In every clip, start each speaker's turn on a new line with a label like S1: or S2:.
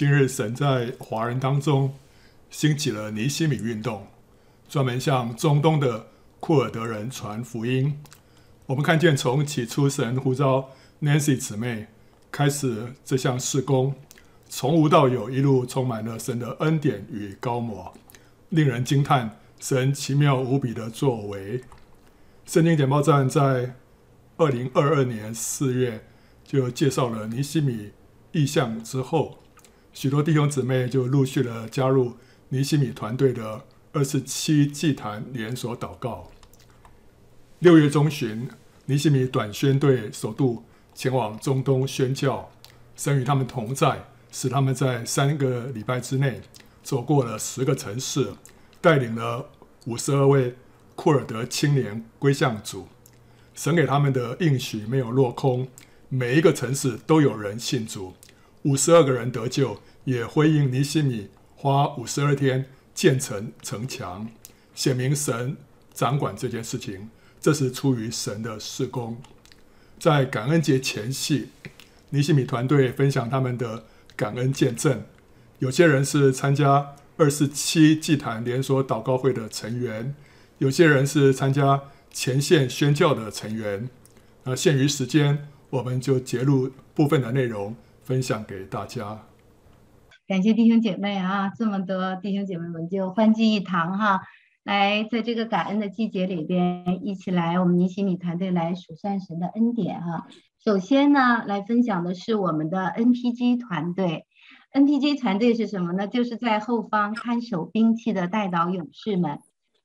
S1: 今日神在华人当中兴起了尼西米运动，专门向中东的库尔德人传福音。我们看见从起初神呼召 Nancy 姊妹开始这项事工，从无到有，一路充满了神的恩典与高摩，令人惊叹神奇妙无比的作为。圣经简报站在二零二二年四月就介绍了尼西米意象之后。许多弟兄姊妹就陆续的加入尼西米团队的二十七祭坛连锁祷告。六月中旬，尼西米短宣队首度前往中东宣教，神与他们同在，使他们在三个礼拜之内走过了十个城市，带领了五十二位库尔德青年归向主。神给他们的应许没有落空，每一个城市都有人信主。五十二个人得救，也回应尼西米花五十二天建成城墙，显明神掌管这件事情。这是出于神的事工。在感恩节前夕，尼西米团队分享他们的感恩见证。有些人是参加二十七祭坛连锁祷告会的成员，有些人是参加前线宣教的成员。那限于时间，我们就截录部分的内容。分享给大家，
S2: 感谢弟兄姐妹啊，这么多弟兄姐妹们就欢聚一堂哈，来在这个感恩的季节里边，一起来我们尼西米团队来数算神的恩典哈。首先呢，来分享的是我们的 NPG 团队，NPG 团队是什么呢？就是在后方看守兵器的代祷勇士们。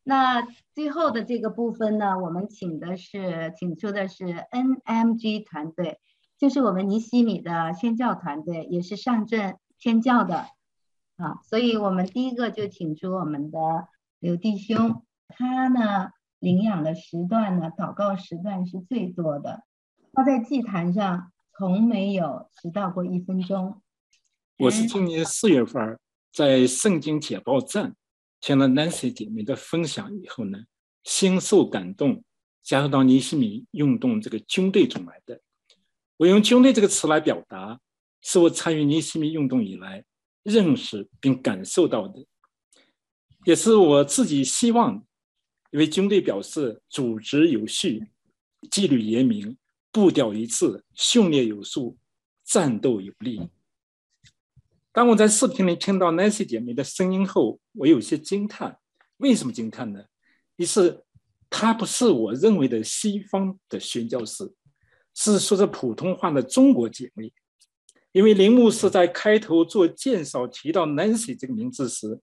S2: 那最后的这个部分呢，我们请的是请出的是 NMG 团队。就是我们尼西米的宣教团队，也是上阵宣教的啊，所以我们第一个就请出我们的刘弟兄，他呢领养的时段呢，祷告时段是最多的，他在祭坛上从没有迟到过一分钟。
S3: 我是今年四月份在圣经简报站听了 Nancy 姐妹的分享以后呢，心受感动，加入到尼西米运动这个军队中来的。我用“军队”这个词来表达，是我参与尼西米运动以来认识并感受到的，也是我自己希望。因为军队表示组织有序、纪律严明、步调一致、训练有素、战斗有力。当我在视频里听到 Nancy 姐妹的声音后，我有些惊叹。为什么惊叹呢？一是她不是我认为的西方的宣教士。是说着普通话的中国姐妹，因为林牧师在开头做介绍提到 Nancy 这个名字时，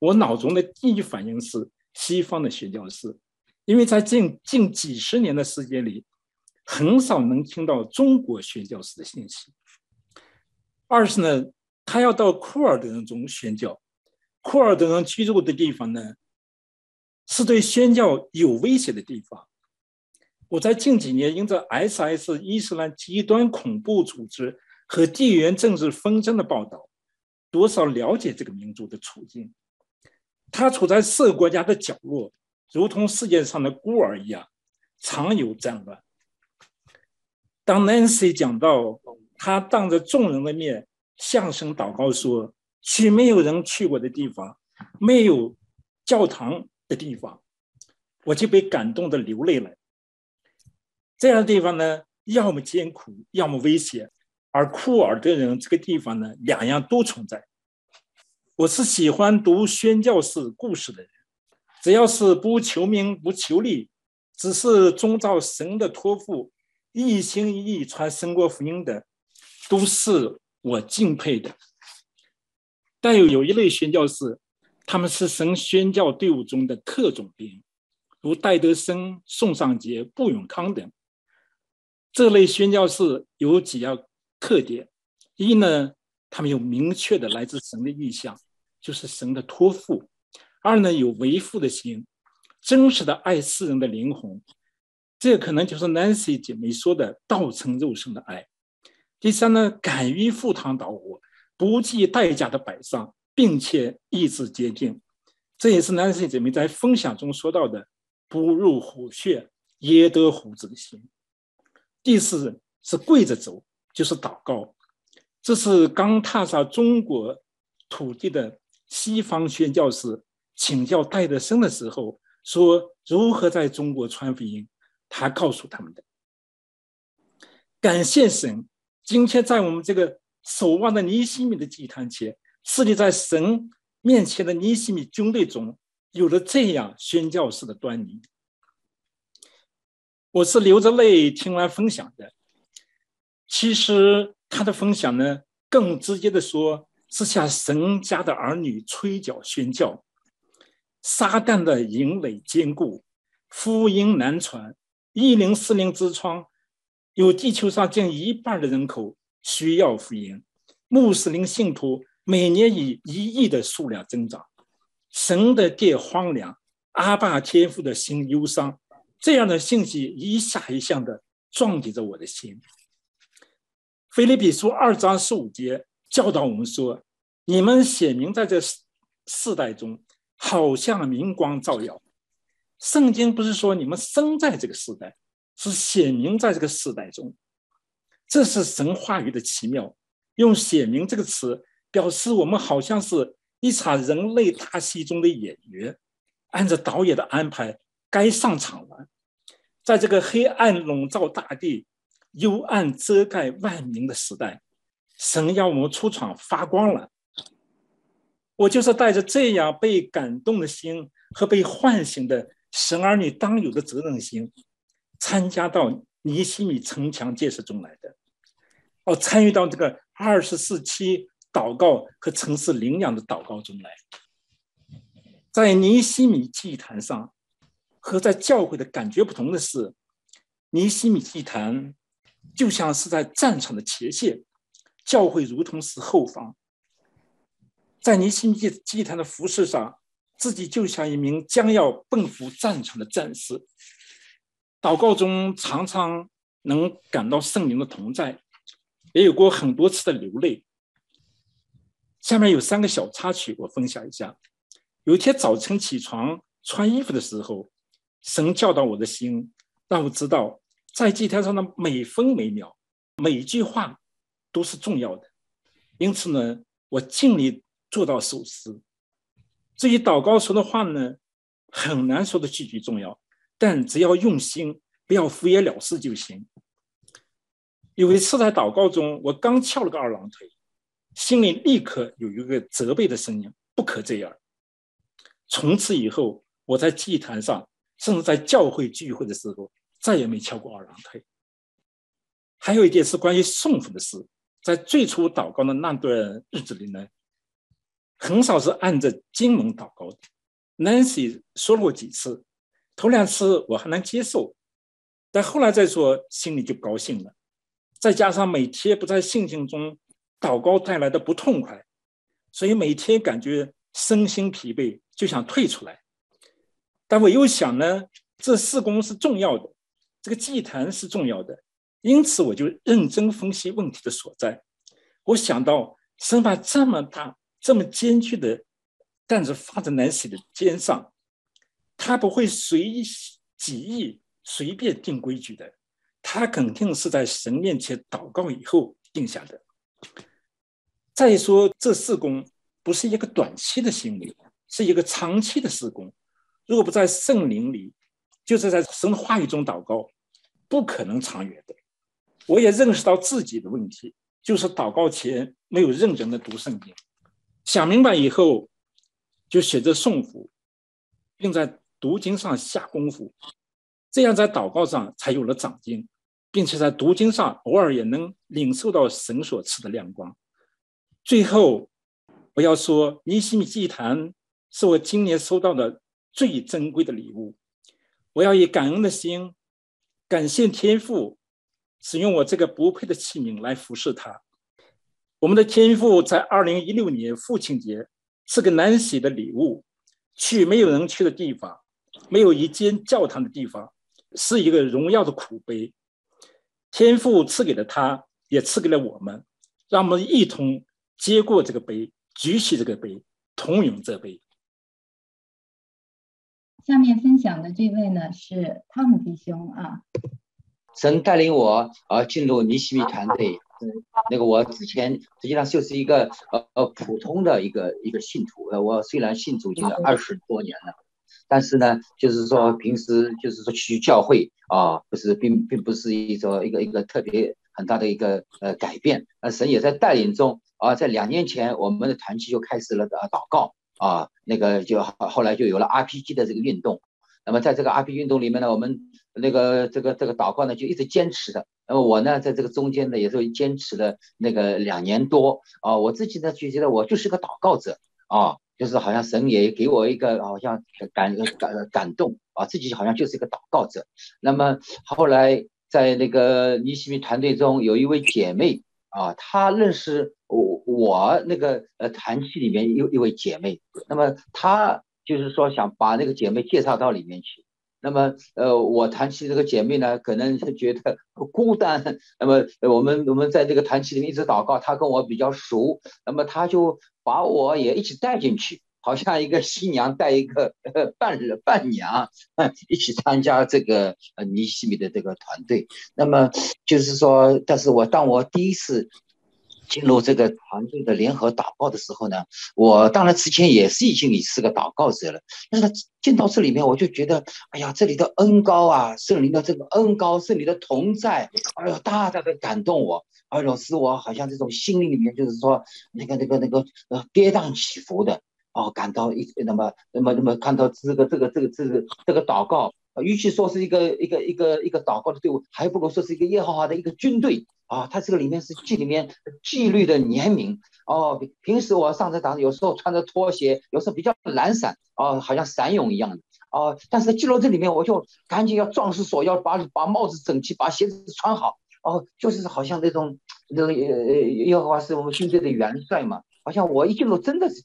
S3: 我脑中的第一反应是西方的宣教士，因为在近近几十年的时间里，很少能听到中国宣教士的信息。二是呢，他要到库尔德人中宣教，库尔德人居住的地方呢，是对宣教有威胁的地方。我在近几年因着 S.S. 伊斯兰极端恐怖组织和地缘政治纷争的报道，多少了解这个民族的处境。他处在四个国家的角落，如同世界上的孤儿一样，常有战乱。当 Nancy 讲到他当着众人的面向神祷告说：“去没有人去过的地方，没有教堂的地方”，我就被感动的流泪了。这样的地方呢，要么艰苦，要么危险，而库尔德人这个地方呢，两样都存在。我是喜欢读宣教士故事的人，只要是不求名不求利，只是遵照神的托付，一心一意传神国福音的，都是我敬佩的。但有有一类宣教士，他们是神宣教队伍中的特种兵，如戴德生、宋尚杰、布永康等。这类宣教士有几样特点：一呢，他们有明确的来自神的意向，就是神的托付；二呢，有为父的心，真实的爱世人的灵魂，这可能就是 Nancy 姐妹说的“道成肉身”的爱；第三呢，敢于赴汤蹈火，不计代价的摆上，并且意志坚定，这也是 Nancy 姐妹在分享中说到的“不入虎穴，焉得虎子”的心。第四是跪着走，就是祷告。这是刚踏上中国土地的西方宣教士请教戴德生的时候，说如何在中国传福音，他告诉他们的。感谢神，今天在我们这个守望的尼西米的祭坛前，是立在神面前的尼西米军队中，有了这样宣教士的端倪。我是流着泪听完分享的。其实他的分享呢，更直接的说，是向神家的儿女吹角宣教。撒旦的营垒坚固，福音难传，一零四零之窗。有地球上近一半的人口需要福音，穆斯林信徒每年以一亿的数量增长，神的殿荒凉，阿爸天父的心忧伤，这样的信息一下一下的撞击着我的心。腓立比书二章十五节教导我们说：“你们显明在这世代中，好像明光照耀。”圣经不是说你们生在这个时代。是显明在这个时代中，这是神话语的奇妙。用“显明”这个词表示，我们好像是一场人类大戏中的演员，按照导演的安排该上场了。在这个黑暗笼罩大地、幽暗遮盖万民的时代，神要我们出场发光了。我就是带着这样被感动的心和被唤醒的神儿女当有的责任心。参加到尼西米城墙建设中来的，哦，参与到这个二十四期祷告和城市领养的祷告中来，在尼西米祭坛上，和在教会的感觉不同的是，尼西米祭坛就像是在战场的前线，教会如同是后方。在尼西米祭祭坛的服饰上，自己就像一名将要奔赴战场的战士。祷告中常常能感到圣灵的同在，也有过很多次的流泪。下面有三个小插曲，我分享一下。有一天早晨起床穿衣服的时候，神教导我的心，让我知道在祭坛上的每分每秒、每句话都是重要的。因此呢，我尽力做到守时。至于祷告说的话呢，很难说的句句重要。但只要用心，不要敷衍了事就行。有一次在祷告中，我刚翘了个二郎腿，心里立刻有一个责备的声音：“不可这样。”从此以后，我在祭坛上，甚至在教会聚会的时候，再也没翘过二郎腿。还有一点是关于送福的事，在最初祷告的那段日子里呢，很少是按着经文祷告的。Nancy 说过几次。头两次我还能接受，但后来再说心里就不高兴了。再加上每天不在信心中祷告带来的不痛快，所以每天感觉身心疲惫，就想退出来。但我又想呢，这四宫是重要的，这个祭坛是重要的，因此我就认真分析问题的所在。我想到神把这么大、这么艰巨的担子放在南希的肩上。他不会随意己意随便定规矩的，他肯定是在神面前祷告以后定下的。再说，这四宫不是一个短期的行为，是一个长期的四宫。如果不在圣灵里，就是在神的话语中祷告，不可能长远的。我也认识到自己的问题，就是祷告前没有认真的读圣经。想明白以后，就选择诵读，并在。读经上下功夫，这样在祷告上才有了长进，并且在读经上偶尔也能领受到神所赐的亮光。最后，我要说，尼西米祭坛是我今年收到的最珍贵的礼物。我要以感恩的心，感谢天父使用我这个不配的器皿来服侍他。我们的天父在二零一六年父亲节赐给南喜的礼物，去没有人去的地方。没有一间教堂的地方，是一个荣耀的苦杯。天父赐给了他，也赐给了我们，让我们一同接过这个杯，举起这个杯，同饮这杯。
S2: 下面分享的这位呢是汤姆弟兄啊。
S4: 神带领我呃进入尼西米团队。那个我之前实际上就是一个呃呃普通的一个一个信徒，呃，我虽然信主已经二十多年了，但是呢，就是说平时就是说去教会啊，不是并并不是一种一个一个特别很大的一个呃改变，那，神也在带领中啊，在两年前我们的团契就开始了祷告啊，那个就后来就有了 RPG 的这个运动，那么在这个 RPG 运动里面呢，我们。那个这个这个祷告呢，就一直坚持的。那么我呢，在这个中间呢，也是坚持了那个两年多啊。我自己呢，就觉得我就是个祷告者啊，就是好像神也给我一个好像感感感动啊，自己好像就是一个祷告者。那么后来在那个尼西米团队中，有一位姐妹啊，她认识我我那个呃团契里面一一位姐妹，那么她就是说想把那个姐妹介绍到里面去。那么，呃，我谈起这个姐妹呢，可能是觉得孤单。那么，我们我们在这个团契里面一直祷告，她跟我比较熟，那么她就把我也一起带进去，好像一个新娘带一个 伴伴娘，一起参加这个呃尼西米的这个团队。那么就是说，但是我当我第一次。进入这个团队的联合祷告的时候呢，我当然之前也是已经也是个祷告者了，但是进到这里面我就觉得，哎呀，这里的恩高啊，圣灵的这个恩高，圣灵的同在，哎呦，大大的感动我，哎呦，使我好像这种心灵里面就是说那个那个那个呃跌宕起伏的，哦，感到一那么那么那么看到这个这个这个这个这个祷告。与其说是一个一个一个一个祷告的队伍，还不如说是一个耶和华的一个军队啊！他这个里面是纪里面纪律的严明哦。平时我上这堂，有时候穿着拖鞋，有时候比较懒散哦，好像散勇一样的哦。但是进入这里面，我就赶紧要壮士所要，把把帽子整齐，把鞋子穿好哦，就是好像那种那个呃耶和华是我们军队的元帅嘛，好像我一进入真的是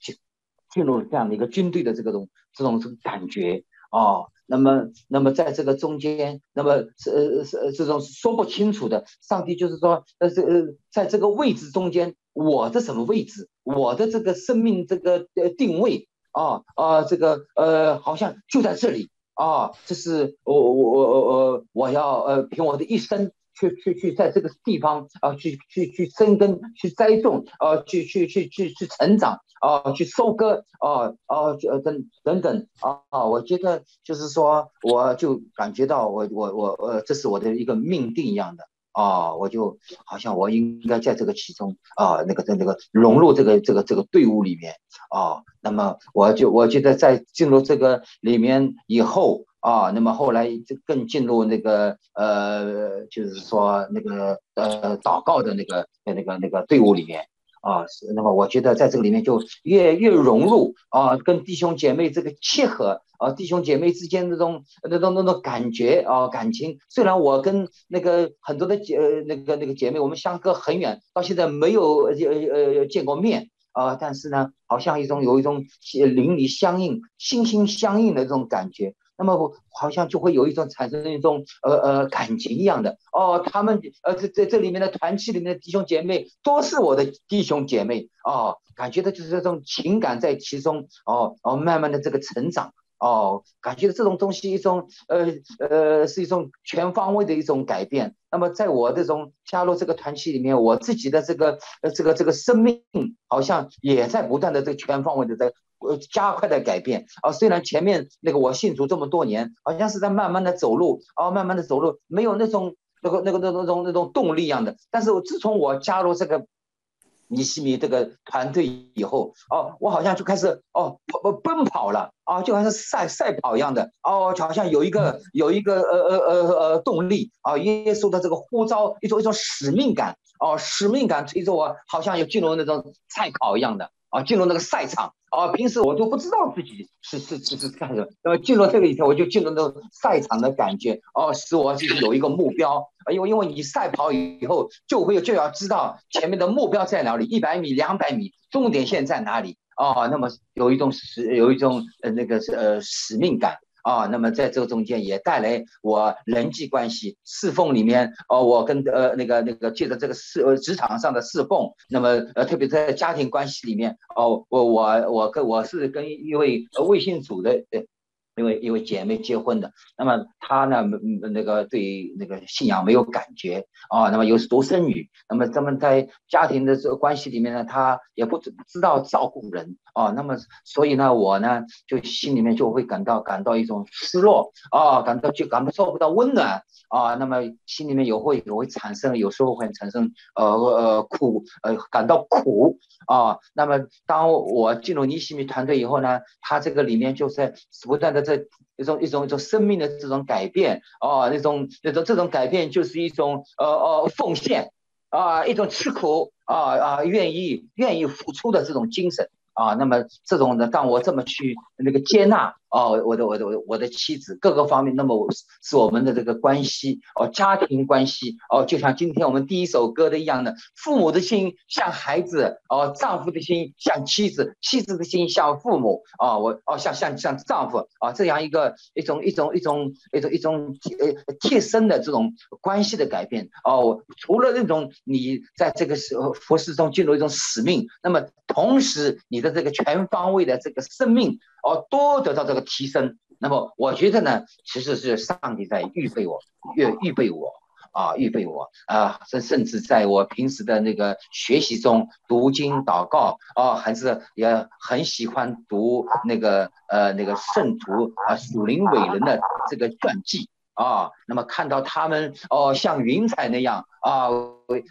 S4: 进入这样的一个军队的这个种这种这种感觉哦。那么，那么在这个中间，那么是是这种说不清楚的。上帝就是说，呃，这呃，在这个位置中间，我的什么位置？我的这个生命这个呃定位啊啊，这个呃，好像就在这里啊。这是我我我我我要呃凭我的一生去去去在这个地方啊，去去去生根，去栽种啊，去去去去去成长。啊，去收割，啊啊，等等等，啊啊，我觉得就是说，我就感觉到我我我呃，这是我的一个命定一样的，啊，我就好像我应该在这个其中，啊，那个在那个融入这个这个这个队伍里面，啊，那么我就我觉得在进入这个里面以后，啊，那么后来就更进入那个呃，就是说那个呃祷告的那个那个那个队伍里面。啊，那么我觉得在这个里面就越越融入啊，跟弟兄姐妹这个契合啊，弟兄姐妹之间那种那种那种感觉啊，感情。虽然我跟那个很多的姐那个那个姐妹，我们相隔很远，到现在没有呃呃见过面啊，但是呢，好像一种有一种灵里相应、心心相印的这种感觉。那么我好像就会有一种产生一种呃呃感情一样的。哦，他们呃这这这里面的团契里面的弟兄姐妹都是我的弟兄姐妹。哦，感觉到就是这种情感在其中。哦哦慢慢的这个成长哦，感觉这种东西一种呃呃是一种全方位的一种改变。那么在我这种加入这个团体里面，我自己的这个呃这个这个生命好像也在不断的这个全方位的在。呃，加快的改变啊！虽然前面那个我信主这么多年，好像是在慢慢的走路啊，慢慢的走路，没有那种那个那个那那种那种动力一样的。但是我自从我加入这个尼西米这个团队以后，哦，我好像就开始哦跑奔跑了啊，就好像赛赛跑一样的哦，就好像有一个有一个呃呃呃呃动力啊，耶稣的这个呼召，一种一种使命感哦，使命感催着我，好像有进入那种赛跑一样的。啊，进入那个赛场。啊，平时我都不知道自己是是是是干什么，那么进入这个以后，我就进入那个赛场的感觉，哦，使我自己有一个目标，因为因为你赛跑以后，就会就要知道前面的目标在哪里，一百米、两百米，终点线在哪里，啊，那么有一种使有一种呃那个呃使命感。啊，那么在这个中间也带来我人际关系侍奉里面，哦，我跟呃那个那个借着这个侍呃职场上的侍奉，那么呃特别在家庭关系里面，哦，我我我跟我是跟一位微信组的因为因为姐妹结婚的，那么她呢，那个对那个信仰没有感觉啊，那么又是独生女，那么咱们在家庭的这个关系里面呢，她也不知知道照顾人啊，那么所以呢，我呢就心里面就会感到感到一种失落啊，感到就感受不到温暖啊，那么心里面有会有会产生，有时候会产生呃呃苦呃感到苦啊，那么当我进入尼西米团队以后呢，他这个里面就是不断的。这一种一种一种生命的这种改变啊，那种那种这种改变就是一种呃呃奉献啊，一种吃苦啊啊愿意愿意付出的这种精神啊，那么这种呢，让我这么去那个接纳。哦，我的我的我的我的妻子各个方面，那么是我们的这个关系哦，家庭关系哦，就像今天我们第一首歌的一样的，父母的心像孩子哦，丈夫的心像妻子，妻子的心像父母啊、哦，我哦像像像丈夫啊、这样一个一种一种一种一种一种呃贴身的这种关系的改变哦，除了那种你在这个时候服侍中进入一种使命，那么同时你的这个全方位的这个生命。哦，都得到这个提升，那么我觉得呢，其实是上帝在预备我，预预备我啊，预备我啊，甚甚至在我平时的那个学习中读经祷告啊，还是也很喜欢读那个呃那个圣徒啊属灵伟人的这个传记。啊，那么看到他们哦像云彩那样啊。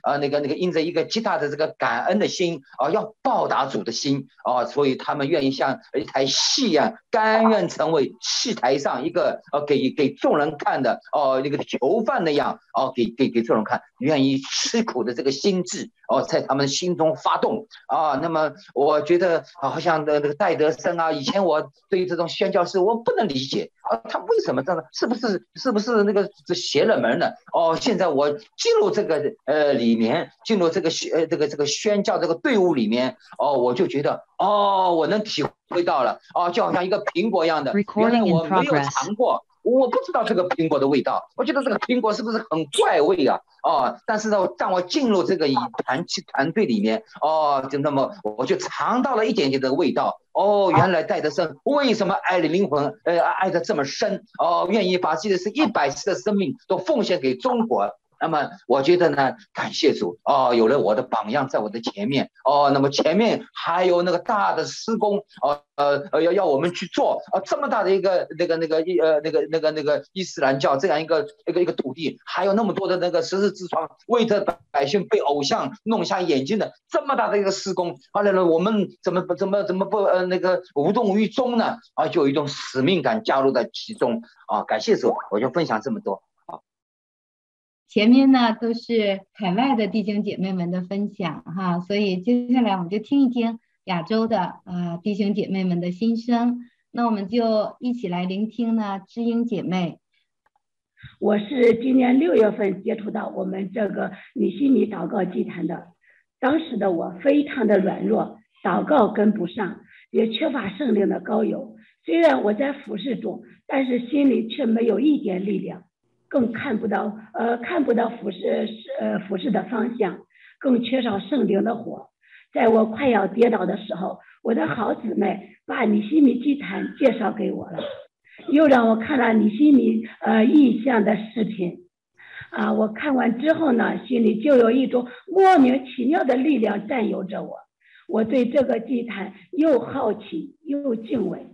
S4: 啊，那个那个，因着一个极大的这个感恩的心啊，要报答主的心啊，所以他们愿意像一台戏一样，甘愿成为戏台上一个呃给给众人看的哦那个囚犯那样哦，给给给众人看，愿意吃苦的这个心智哦，在他们心中发动啊。那么我觉得啊，好像那那个戴德生啊，以前我对于这种宣教士我不能理解啊，他为什么这样？是不是是不是那个是邪了门了？哦，现在我进入这个呃。里面进入这个宣呃这个这个宣教这个队伍里面哦，我就觉得哦，我能体会到了哦，就好像一个苹果一样的，原来我没有尝过，我不知道这个苹果的味道，我觉得这个苹果是不是很怪味啊？哦，但是呢，当我进入这个以团团队里面哦，就那么我就尝到了一点点的味道哦，原来戴德森为什么爱的灵魂呃爱的这么深哦，愿意把自己的是一百次的生命都奉献给中国。那么我觉得呢，感谢主哦，有了我的榜样在我的前面哦。那么前面还有那个大的施工哦，呃呃要要我们去做啊，这么大的一个那个那个伊呃那个那个那个伊斯兰教这样一个一个一个土地，还有那么多的那个十字之窗，为着百姓被偶像弄瞎眼睛的这么大的一个施工，后来呢，我们怎么怎么怎么不呃那个无动于衷呢？啊，就有一种使命感加入在其中啊。感谢主，我就分享这么多。
S2: 前面呢都是海外的弟兄姐妹们的分享哈，所以接下来我们就听一听亚洲的啊、呃、弟兄姐妹们的心声。那我们就一起来聆听呢，知音姐妹。
S5: 我是今年六月份接触到我们这个尼西米祷告祭坛的，当时的我非常的软弱，祷告跟不上，也缺乏圣灵的膏油。虽然我在服侍中，但是心里却没有一点力量。更看不到，呃，看不到服侍，呃，服侍的方向，更缺少圣灵的火。在我快要跌倒的时候，我的好姊妹把尼西米祭坛介绍给我了，又让我看了尼西米呃意象的视频。啊，我看完之后呢，心里就有一种莫名其妙的力量占有着我。我对这个祭坛又好奇又敬畏。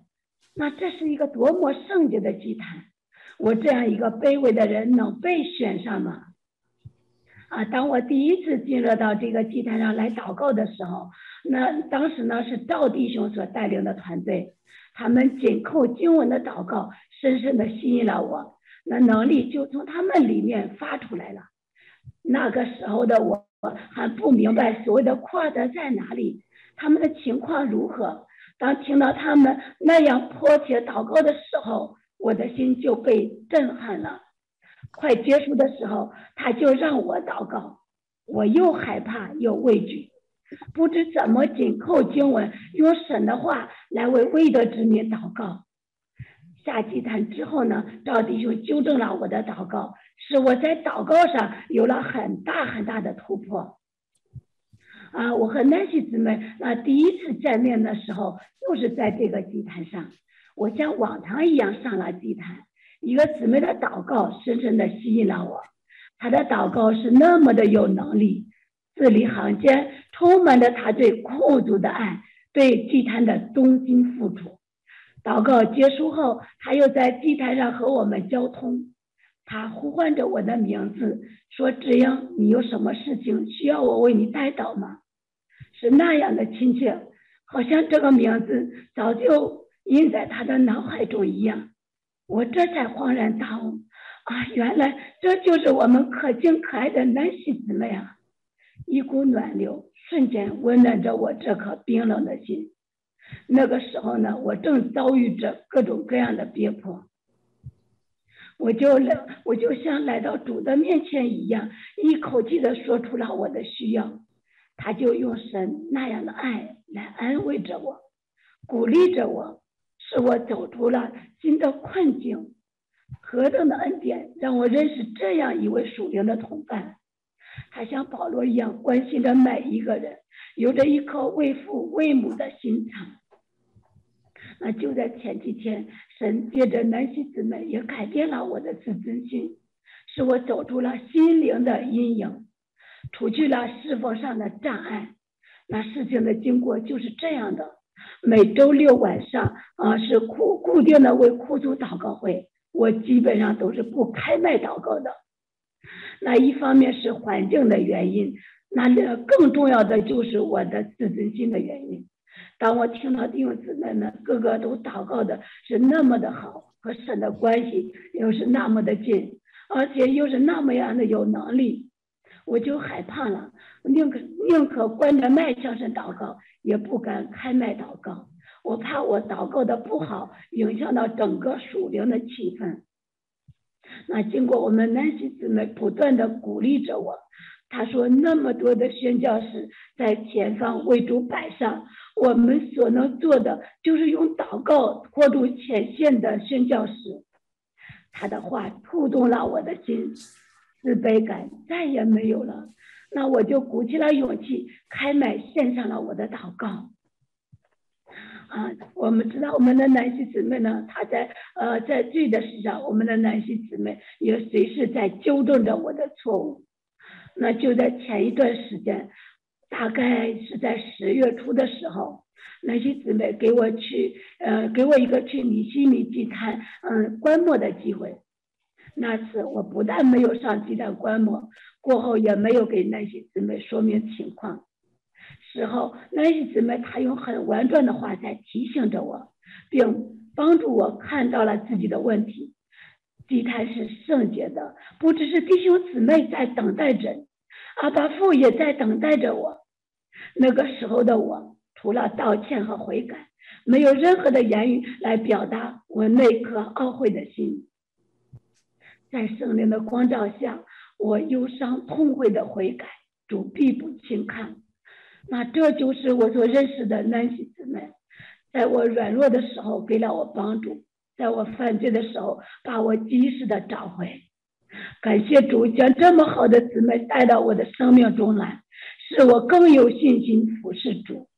S5: 那这是一个多么圣洁的祭坛！我这样一个卑微的人能被选上吗？啊，当我第一次进入到这个祭坛上来祷告的时候，那当时呢是赵弟兄所带领的团队，他们紧扣经文的祷告，深深的吸引了我，那能力就从他们里面发出来了。那个时候的我还不明白所谓的扩德在哪里，他们的情况如何。当听到他们那样迫切祷告的时候，我的心就被震撼了。快结束的时候，他就让我祷告，我又害怕又畏惧，不知怎么紧扣经文，用神的话来为未得之民祷告。下祭坛之后呢，赵弟兄纠正了我的祷告，使我在祷告上有了很大很大的突破。啊，我和南希姊妹啊第一次见面的时候，就是在这个祭坛上。我像往常一样上了祭坛。一个姊妹的祷告深深的吸引了我，她的祷告是那么的有能力，字里行间充满着她对控主的爱，对祭坛的忠心付出。祷告结束后，她又在祭坛上和我们交通，她呼唤着我的名字，说：“志英，你有什么事情需要我为你代祷吗？”是那样的亲切，好像这个名字早就印在他的脑海中一样。我这才恍然大悟啊！原来这就是我们可敬可爱的南希姊妹啊！一股暖流瞬间温暖着我这颗冰冷的心。那个时候呢，我正遭遇着各种各样的逼迫，我就来，我就像来到主的面前一样，一口气的说出了我的需要。他就用神那样的爱来安慰着我，鼓励着我。使我走出了新的困境，何等的恩典，让我认识这样一位属灵的同伴。他像保罗一样关心着每一个人，有着一颗为父为母的心肠。那就在前几天，神借着南希姊妹也改变了我的自尊心，使我走出了心灵的阴影，除去了侍奉上的障碍。那事情的经过就是这样的。每周六晚上啊，是固固定的为库主祷告会，我基本上都是不开麦祷告的。那一方面是环境的原因，那更重要的就是我的自尊心的原因。当我听到弟兄姊妹们个个都祷告的是那么的好，和神的关系又是那么的近，而且又是那么样的有能力。我就害怕了，宁可宁可关着麦向神祷告，也不敢开麦祷告。我怕我祷告的不好，影响到整个属灵的气氛。那经过我们南希姊妹不断的鼓励着我，她说那么多的宣教士在前方为主摆上，我们所能做的就是用祷告拖住前线的宣教士。她的话触动了我的心。自卑感再也没有了，那我就鼓起了勇气，开麦献上了我的祷告。啊，我们知道我们的南希姊妹呢，她在呃在罪的事上，我们的南希姊妹也随时在纠正着我的错误。那就在前一段时间，大概是在十月初的时候，南希姊妹给我去呃给我一个去尼西米祭坛嗯观摩的机会。那次我不但没有上祭坛观摩，过后也没有给那些姊妹说明情况。事后，那些姊妹她用很婉转的话在提醒着我，并帮助我看到了自己的问题。祭坛是圣洁的，不只是弟兄姊妹在等待着，阿爸父也在等待着我。那个时候的我，除了道歉和悔改，没有任何的言语来表达我那颗懊悔的心。在圣灵的光照下，我忧伤痛悔的悔改，主必不轻看。那这就是我所认识的南希姊妹，在我软弱的时候给了我帮助，在我犯罪的时候把我及时的找回。感谢主将这么好的姊妹带到我的生命中来，使我更有信心服侍主。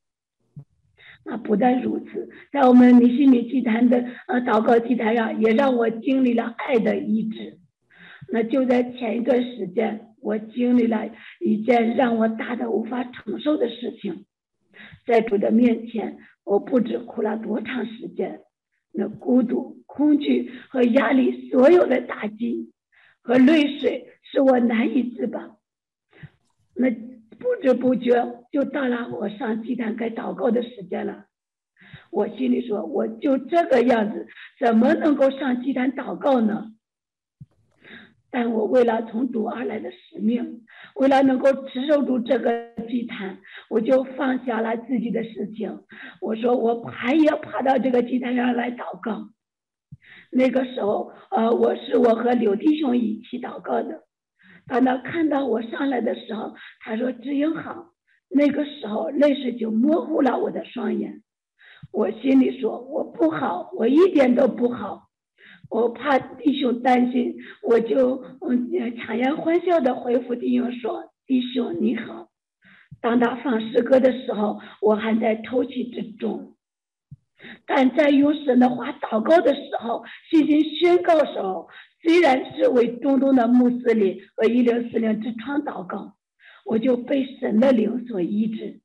S5: 那不但如此，在我们尼西米祭坛的呃祷告祭坛上，也让我经历了爱的医治。那就在前一段时间，我经历了一件让我大的无法承受的事情，在主的面前，我不知哭了多长时间。那孤独、恐惧和压力，所有的打击和泪水，使我难以自拔。那不知不觉就到了我上祭坛该祷告的时间了。我心里说，我就这个样子，怎么能够上祭坛祷告呢？但我为了从主而来的使命，为了能够持守住这个祭坛，我就放下了自己的事情。我说我爬也爬到这个祭坛上来祷告。那个时候，呃，我是我和刘弟兄一起祷告的。当他看到我上来的时候，他说：“志英好。”那个时候，泪水就模糊了我的双眼。我心里说：“我不好，我一点都不好。”我怕弟兄担心，我就嗯强颜欢笑的回复弟兄说：“弟兄你好。”当他放诗歌的时候，我还在抽泣之中。但在用神的话祷告的时候，信心宣告的时候，虽然是为中东的穆斯林和一零四零之窗祷告，我就被神的灵所医治。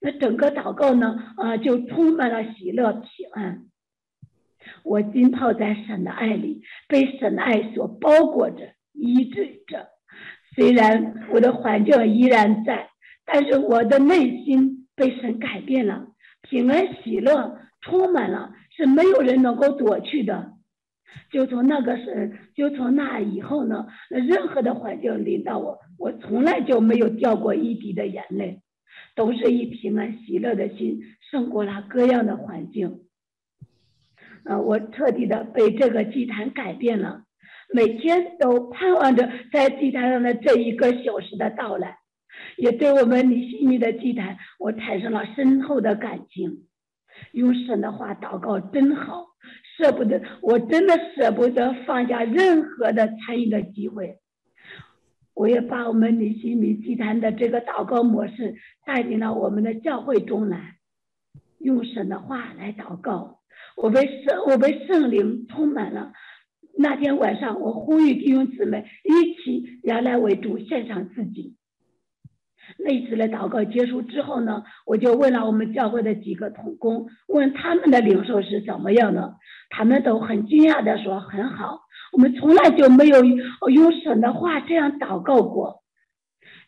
S5: 那整个祷告呢，啊，就充满了喜乐平安。我浸泡在神的爱里，被神的爱所包裹着、医治着。虽然我的环境依然在，但是我的内心被神改变了，平安喜乐充满了，是没有人能够夺去的。就从那个时，就从那以后呢，任何的环境临到我，我从来就没有掉过一滴的眼泪。都是以平安喜乐的心胜过了各样的环境。呃，我彻底的被这个祭坛改变了，每天都盼望着在祭坛上的这一个小时的到来，也对我们李西米的祭坛，我产生了深厚的感情。用神的话祷告真好，舍不得，我真的舍不得放下任何的参与的机会。我也把我们李西米祭坛的这个祷告模式带进了我们的教会中来，用神的话来祷告。我被圣我被圣灵充满了。那天晚上，我呼吁弟兄姊妹一起原来为主献上自己。那次的祷告结束之后呢，我就问了我们教会的几个同工，问他们的领受是怎么样的，他们都很惊讶的说很好。我们从来就没有用神的话这样祷告过，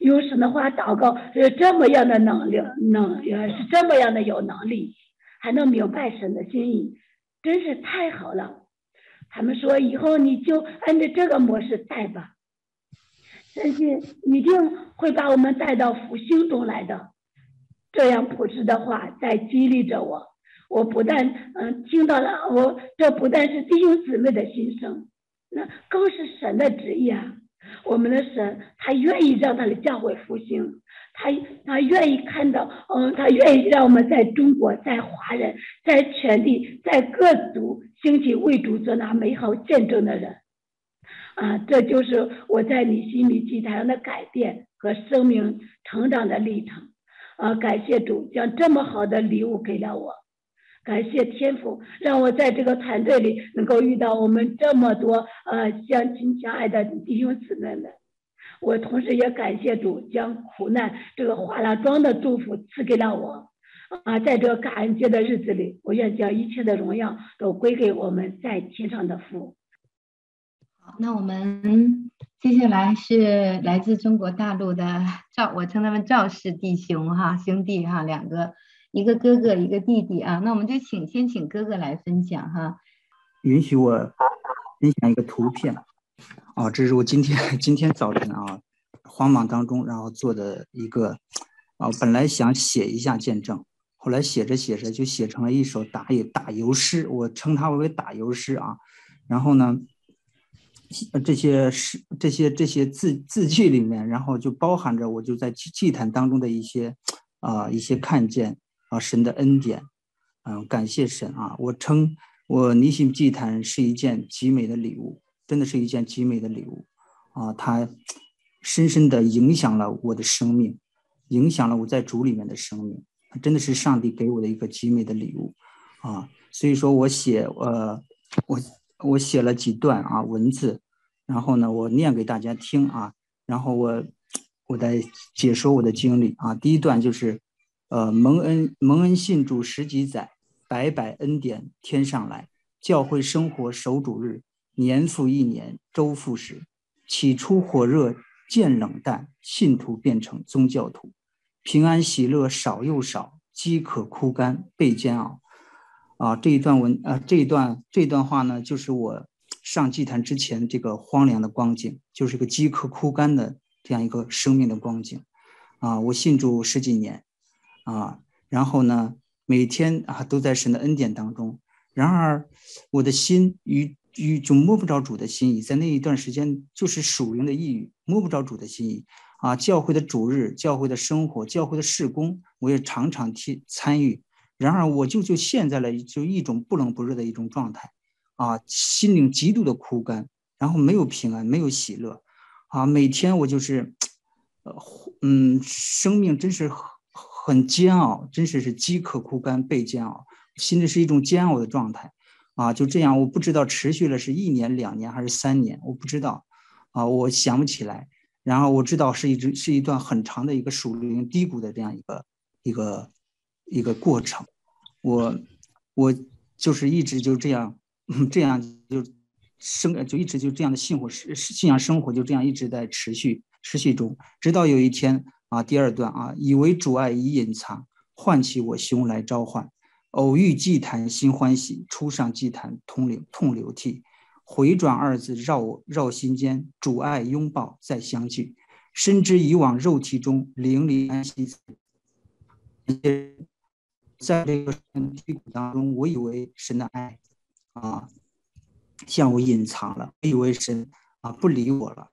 S5: 用神的话祷告是这么样的能力，能是这么样的有能力，还能明白神的心意，真是太好了。他们说以后你就按照这个模式带吧，相信一定会把我们带到复兴中来的。这样朴实的话在激励着我，我不但嗯听到了，我这不但是弟兄姊妹的心声。那更是神的旨意啊！我们的神，他愿意让他的教会复兴，他他愿意看到，嗯，他愿意让我们在中国，在华人，在全地，在各族兴起为主做那美好见证的人，啊，这就是我在尼西米祭坛上的改变和生命成长的历程，啊，感谢主将这么好的礼物给了我。感谢天父，让我在这个团队里能够遇到我们这么多呃相亲相爱的弟兄姊妹们。我同时也感谢主将苦难这个化了妆的祝福赐给了我。啊，在这感恩节的日子里，我愿将一切的荣耀都归给我们在天上的父。
S2: 好，那我们接下来是来自中国大陆的赵，我称他们赵氏弟兄哈，兄弟哈，两个。一个哥哥，一个弟弟啊，那我们就请先请哥哥来分享哈。
S6: 允许我分享一个图片，哦，这是我今天 今天早晨啊，慌忙当中然后做的一个，啊，本来想写一下见证，后来写着写着就写成了一首打野打油诗，我称它为打油诗啊。然后呢，这些诗这些这些字字句里面，然后就包含着我就在祭坛当中的一些啊一些看见。啊，神的恩典，嗯，感谢神啊！我称我尼西祭坛是一件极美的礼物，真的是一件极美的礼物啊！它深深的影响了我的生命，影响了我在主里面的生命，真的是上帝给我的一个极美的礼物啊！所以说我写呃，我我写了几段啊文字，然后呢，我念给大家听啊，然后我我在解说我的经历啊，第一段就是。呃，蒙恩蒙恩信主十几载，百百恩典天上来，教会生活守主日，年复一年，周复始。起初火热渐冷淡，信徒变成宗教徒，平安喜乐少又少，饥渴枯干倍煎熬。啊，这一段文啊，这一段这段话呢，就是我上祭坛之前这个荒凉的光景，就是一个饥渴枯干的这样一个生命的光景。啊，我信主十几年。啊，然后呢，每天啊都在神的恩典当中。然而，我的心与与就摸不着主的心意，在那一段时间就是属灵的抑郁，摸不着主的心意。啊，教会的主日、教会的生活、教会的事工，我也常常替参与。然而，我就就陷在了就一种不冷不热的一种状态。啊，心灵极度的枯干，然后没有平安，没有喜乐。啊，每天我就是，呃，嗯，生命真是。很煎熬，真是是饥渴枯干倍煎熬。心里是一种煎熬的状态，啊，就这样，我不知道持续了是一年、两年还是三年，我不知道，啊，我想不起来。然后我知道是一直是一段很长的一个属灵低谷的这样一个一个一个过程，我我就是一直就这样这样就生就一直就这样的信活是信仰生活就这样一直在持续持续中，直到有一天啊，第二段啊，以为主爱已隐藏，唤起我胸来召唤，偶遇祭坛心欢喜，初上祭坛痛流痛流涕。回转二字绕我绕心间，主爱拥抱再相聚，深知以往肉体中淋漓安息。在这个低谷当中，我以为神的爱啊向我隐藏了，我以为神啊不理我了，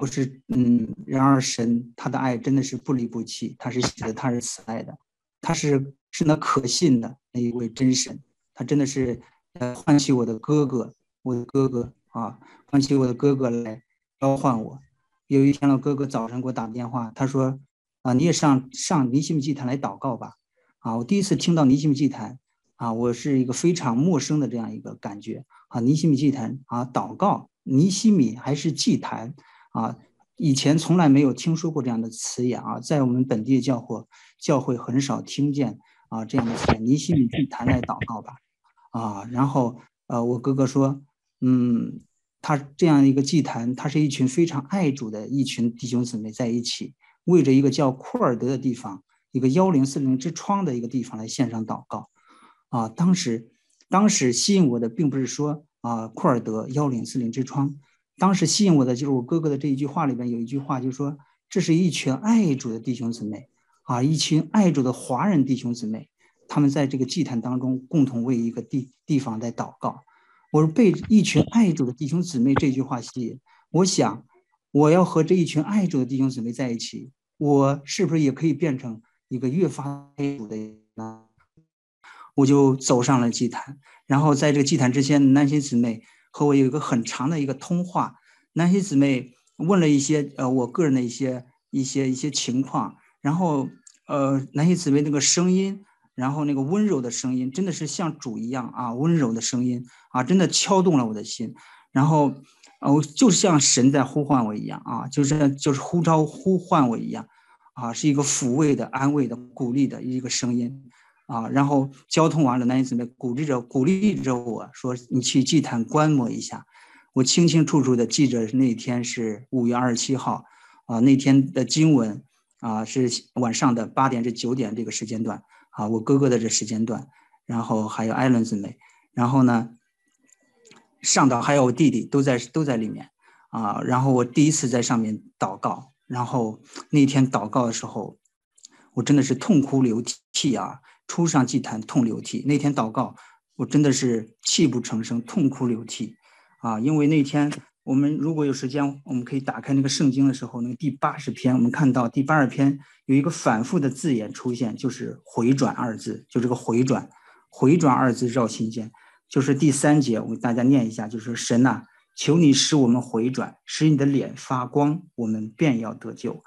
S6: 不是嗯，然而神他的爱真的是不离不弃，他是喜的，他是慈爱的，他是是那可信的那一位真神，他真的是呃唤起我的哥哥。我的哥哥啊，唤起我的哥哥来召唤我。有一天，我哥哥早上给我打电话，他说：“啊，你也上上尼西米祭坛来祷告吧。”啊，我第一次听到尼西米祭坛，啊，我是一个非常陌生的这样一个感觉。啊，尼西米祭坛啊，祷告，尼西米还是祭坛啊，以前从来没有听说过这样的词眼啊，在我们本地教会教会很少听见啊这样的词眼。尼西米祭坛来祷告吧。啊，然后呃，我哥哥说。嗯，他这样一个祭坛，他是一群非常爱主的一群弟兄姊妹在一起，为着一个叫库尔德的地方，一个幺零四零之窗的一个地方来献上祷告。啊，当时，当时吸引我的并不是说啊库尔德幺零四零之窗，当时吸引我的就是我哥哥的这一句话里边有一句话，就是说这是一群爱主的弟兄姊妹，啊，一群爱主的华人弟兄姊妹，他们在这个祭坛当中共同为一个地地方在祷告。我是被一群爱主的弟兄姊妹这句话吸引，我想，我要和这一群爱主的弟兄姊妹在一起，我是不是也可以变成一个越发爱主的人呢？我就走上了祭坛，然后在这个祭坛之前，南希姊妹和我有一个很长的一个通话。南希姊妹问了一些呃我个人的一些一些一些情况，然后呃南希姊妹那个声音。然后那个温柔的声音，真的是像主一样啊，温柔的声音啊，真的敲动了我的心。然后，哦，就像神在呼唤我一样啊，就是就是呼召呼唤我一样啊，是一个抚慰的、安慰的、鼓励的一个声音啊。然后交通完了，男子们鼓励着鼓励着我说：“你去祭坛观摩一下。”我清清楚楚的记着那天是五月二十七号啊，那天的经文啊是晚上的八点至九点这个时间段。啊，我哥哥的这时间段，然后还有艾伦姊妹，然后呢，上岛还有我弟弟都在都在里面，啊，然后我第一次在上面祷告，然后那天祷告的时候，我真的是痛哭流涕啊，初上祭坛痛流涕。那天祷告，我真的是泣不成声，痛哭流涕，啊，因为那天。我们如果有时间，我们可以打开那个圣经的时候，那个第八十篇，我们看到第八十篇有一个反复的字眼出现，就是“回转”二字，就这个“回转”，“回转”二字绕心间，就是第三节，我给大家念一下，就是神呐，求你使我们回转，使你的脸发光，我们便要得救。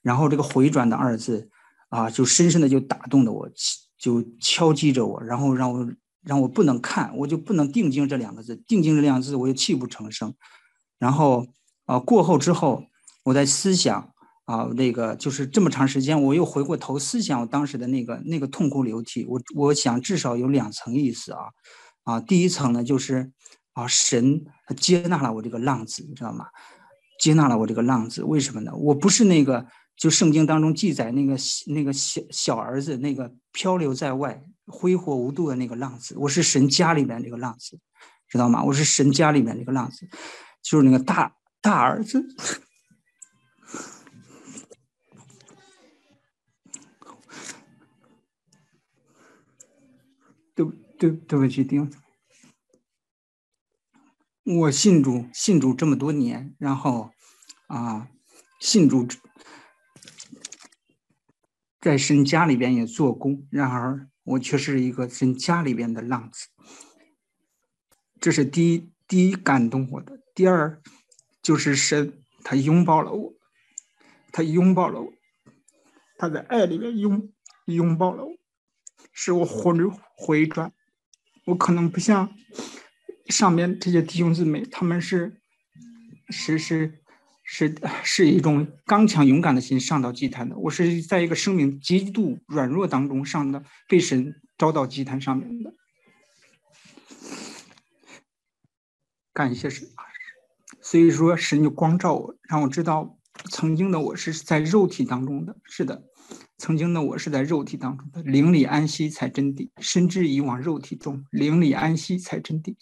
S6: 然后这个“回转”的二字啊，就深深的就打动了我，就敲击着我，然后让我让我不能看，我就不能定睛这两个字，定睛这两个字，我就泣不成声。然后啊，过后之后，我在思想啊，那个就是这么长时间，我又回过头思想我当时的那个那个痛哭流涕。我我想至少有两层意思啊，啊，第一层呢就是啊，神接纳了我这个浪子，你知道吗？接纳了我这个浪子，为什么呢？我不是那个就圣经当中记载那个那个小小儿子，那个漂流在外挥霍无度的那个浪子，我是神家里面这个浪子，知道吗？我是神家里面这个浪子。就是那个大大儿子，对对对不起，丁。我信主信主这么多年，然后啊，信主在神家里边也做工，然而我却是一个神家里边的浪子。这是第一第一感动我的。第二，就是神，他拥抱了我，他拥抱了我，他在爱里面拥拥抱了我，使我魂回转。我可能不像上面这些弟兄姊妹，他们是是是是是一种刚强勇敢的心上到祭坛的。我是在一个生命极度软弱当中上的，被神招到祭坛上面的。感谢神，所以说神就光照我，让我知道曾经的我是在肉体当中的。是的。曾经的我是在肉体当中的，灵里安息才真谛，深知以往肉体中，灵里安息才真谛。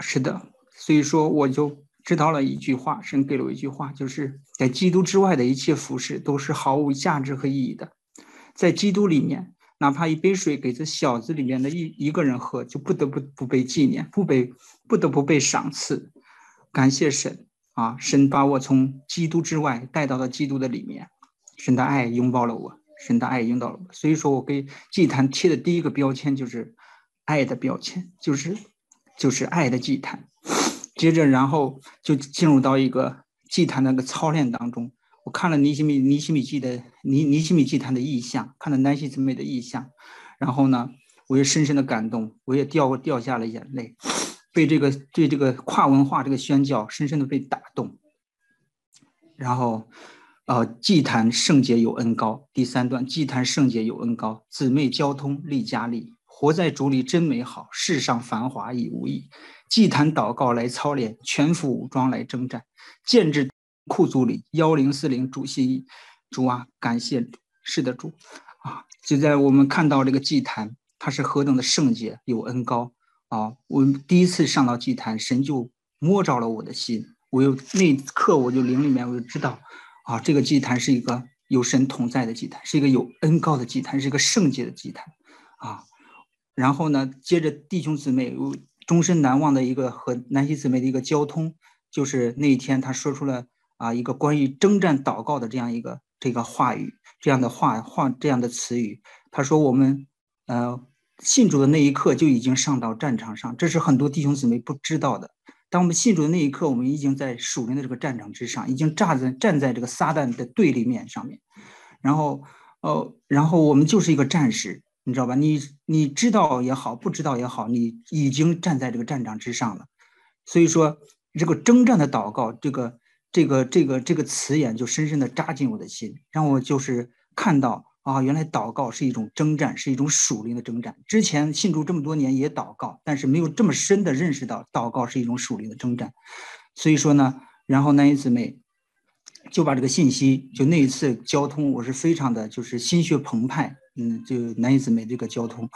S6: 是的，所以说我就知道了一句话，神给了我一句话，就是在基督之外的一切服饰都是毫无价值和意义的。在基督里面，哪怕一杯水给这小子里面的一一个人喝，就不得不不被纪念，不被不得不被赏赐。感谢神啊，神把我从基督之外带到了基督的里面。神的爱拥抱了我，神的爱拥抱了我，所以说我给祭坛贴的第一个标签就是爱的标签，就是就是爱的祭坛。接着，然后就进入到一个祭坛那个操练当中。我看了尼西米尼西米记的尼尼西米祭坛的意象，看了南希姊妹的意象，然后呢，我也深深的感动，我也掉掉下了眼泪，被这个对这个跨文化这个宣教深深的被打动，然后。呃，祭坛圣洁有恩高，第三段，祭坛圣洁有恩高，姊妹交通力加力，活在主里真美好，世上繁华已无益。祭坛祷告来操练，全副武装来征战，建制库组里幺零四零主心，主啊，感谢，是的主啊，就在我们看到这个祭坛，它是何等的圣洁有恩高啊！我第一次上到祭坛，神就摸着了我的心，我又那一刻我就灵里面我就知道。啊，这个祭坛是一个有神同在的祭坛，是一个有恩高的祭坛，是一个圣洁的祭坛，啊，然后呢，接着弟兄姊妹，又终身难忘的一个和南希姊妹的一个交通，就是那一天他说出了啊一个关于征战祷告的这样一个这个话语，这样的话话这样的词语，他说我们呃信主的那一刻就已经上到战场上，这是很多弟兄姊妹不知道的。当我们信主的那一刻，我们已经在属灵的这个战场之上，已经站在站在这个撒旦的对立面上面，然后，呃，然后我们就是一个战士，你知道吧？你你知道也好，不知道也好，你已经站在这个战场之上了。所以说，这个征战的祷告，这个这个这个这个词眼就深深的扎进我的心，让我就是看到。啊，原来祷告是一种征战，是一种属灵的征战。之前信主这么多年也祷告，但是没有这么深的认识到祷告是一种属灵的征战。所以说呢，然后南一姊妹就把这个信息，就那一次交通，我是非常的就是心血澎湃。嗯，就南一姊妹这个交通，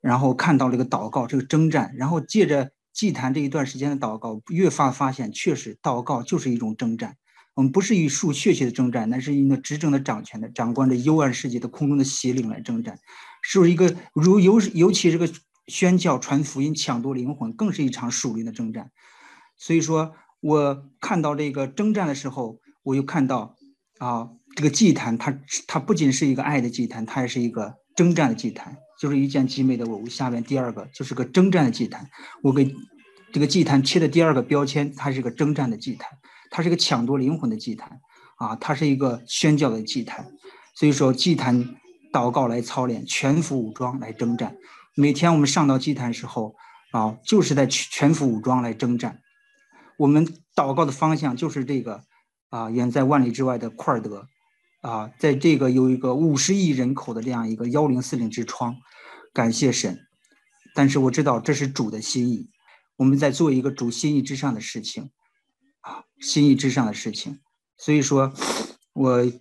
S6: 然后看到这个祷告这个征战，然后借着祭坛这一段时间的祷告，越发发现确实祷告就是一种征战。我们不是与树血血的征战，那是与那执政的、掌权的、掌管着幽暗世界的空中的邪灵来征战，是一个如尤尤其这个宣教、传福音、抢夺灵魂，更是一场属灵的征战。所以说，我看到这个征战的时候，我又看到啊，这个祭坛，它它不仅是一个爱的祭坛，它也是一个征战的祭坛，就是一件极美的我。下面第二个就是个征战的祭坛，我给这个祭坛贴的第二个标签，它是个征战的祭坛。它是一个抢夺灵魂的祭坛，啊，它是一个宣教的祭坛，所以说祭坛祷告来操练，全副武装来征战。每天我们上到祭坛时候，啊，就是在全副武装来征战。我们祷告的方向就是这个，啊，远在万里之外的库尔德，啊，在这个有一个五十亿人口的这样一个幺零四零之窗，感谢神。但是我知道这是主的心意，我们在做一个主心意之上的事情。啊，心意之上的事情，所以说，我，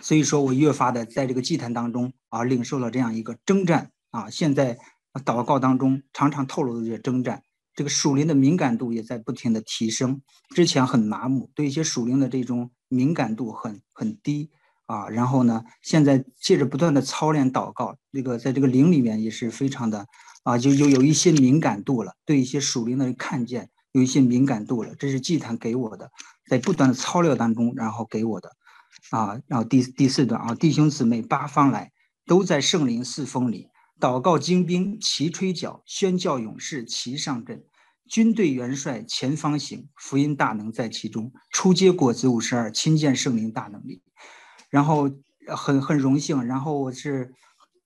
S6: 所以说我越发的在这个祭坛当中啊，领受了这样一个征战啊。现在祷告当中常常透露的这些征战，这个属灵的敏感度也在不停的提升。之前很麻木，对一些属灵的这种敏感度很很低啊。然后呢，现在借着不断的操练祷告，这个在这个灵里面也是非常的啊，就有有一些敏感度了，对一些属灵的人看见。有一些敏感度了，这是祭坛给我的，在不断的操练当中，然后给我的，啊，然后第第四段啊，弟兄姊妹八方来，都在圣灵四风里，祷告精兵齐吹角，宣教勇士齐上阵，军队元帅前方行，福音大能在其中，初结果子五十二，亲见圣灵大能力，然后很很荣幸。然后我是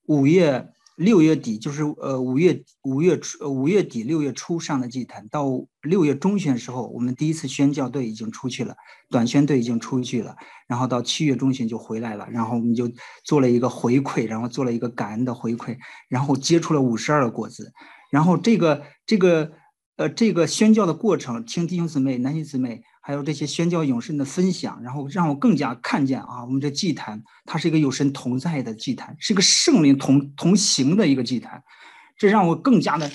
S6: 五月。六月底就是呃五月五月初五月底六月初上的祭坛，到六月中旬的时候，我们第一次宣教队已经出去了，短宣队已经出去了，然后到七月中旬就回来了，然后我们就做了一个回馈，然后做了一个感恩的回馈，然后结出了五十二个果子，然后这个这个呃这个宣教的过程，听弟兄姊妹、男性姊妹。还有这些宣教勇士的分享，然后让我更加看见啊，我们这祭坛它是一个有神同在的祭坛，是个圣灵同同行的一个祭坛，这让我更加的、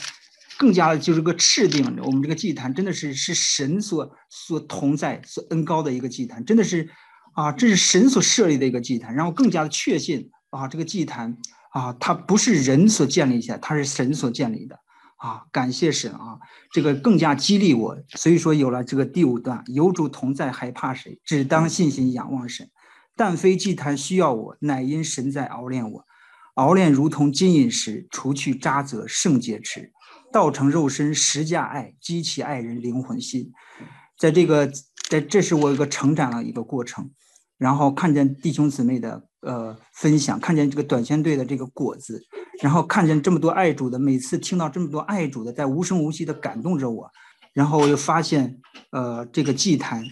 S6: 更加的就是个确定，我们这个祭坛真的是是神所所同在、所恩高的一个祭坛，真的是啊，这是神所设立的一个祭坛，让我更加的确信啊，这个祭坛啊，它不是人所建立起来，它是神所建立的。啊，感谢神啊，这个更加激励我。所以说有了这个第五段，有主同在，还怕谁？只当信心仰望神。但非祭坛需要我，乃因神在熬炼我。熬炼如同金银石，除去渣滓，圣洁池，道成肉身，实架爱，激起爱人灵魂心。在这个，在这是我一个成长的一个过程。然后看见弟兄姊妹的呃分享，看见这个短宣队的这个果子，然后看见这么多爱主的，每次听到这么多爱主的，在无声无息的感动着我，然后我又发现，呃，这个祭坛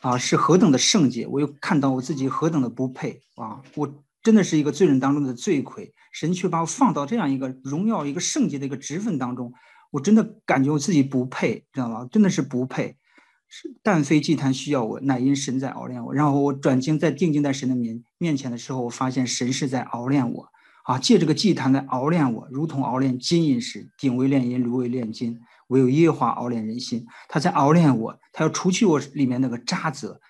S6: 啊是何等的圣洁，我又看到我自己何等的不配啊！我真的是一个罪人当中的罪魁，神却把我放到这样一个荣耀、一个圣洁的一个职分当中，我真的感觉我自己不配，知道吗？真的是不配。是，但非祭坛需要我，乃因神在熬炼我。然后我转经在定睛在神的面面前的时候，我发现神是在熬炼我，啊，借这个祭坛来熬炼我，如同熬炼金银时，鼎为炼银，炉为炼金，唯有耶和华熬炼人心。他在熬炼我，他要除去我里面那个渣滓，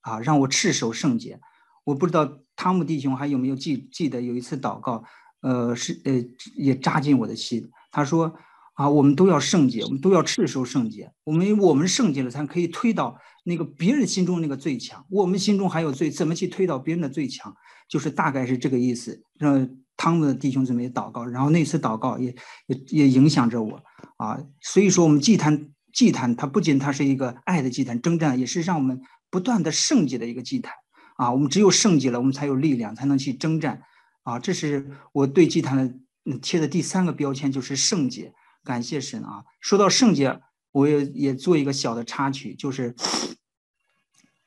S6: 啊，让我赤手圣洁。我不知道汤姆弟兄还有没有记记得有一次祷告，呃，是呃也扎进我的心。他说。啊，我们都要圣洁，我们都要赤手圣洁。我们我们圣洁了，才可以推倒那个别人心中那个最强。我们心中还有罪，怎么去推倒别人的最强？就是大概是这个意思。让汤姆的弟兄姊妹祷告，然后那次祷告也也也影响着我啊。所以说，我们祭坛祭坛，它不仅它是一个爱的祭坛，征战也是让我们不断的圣洁的一个祭坛啊。我们只有圣洁了，我们才有力量，才能去征战啊。这是我对祭坛的贴的第三个标签，就是圣洁。感谢神啊！说到圣洁，我也也做一个小的插曲，就是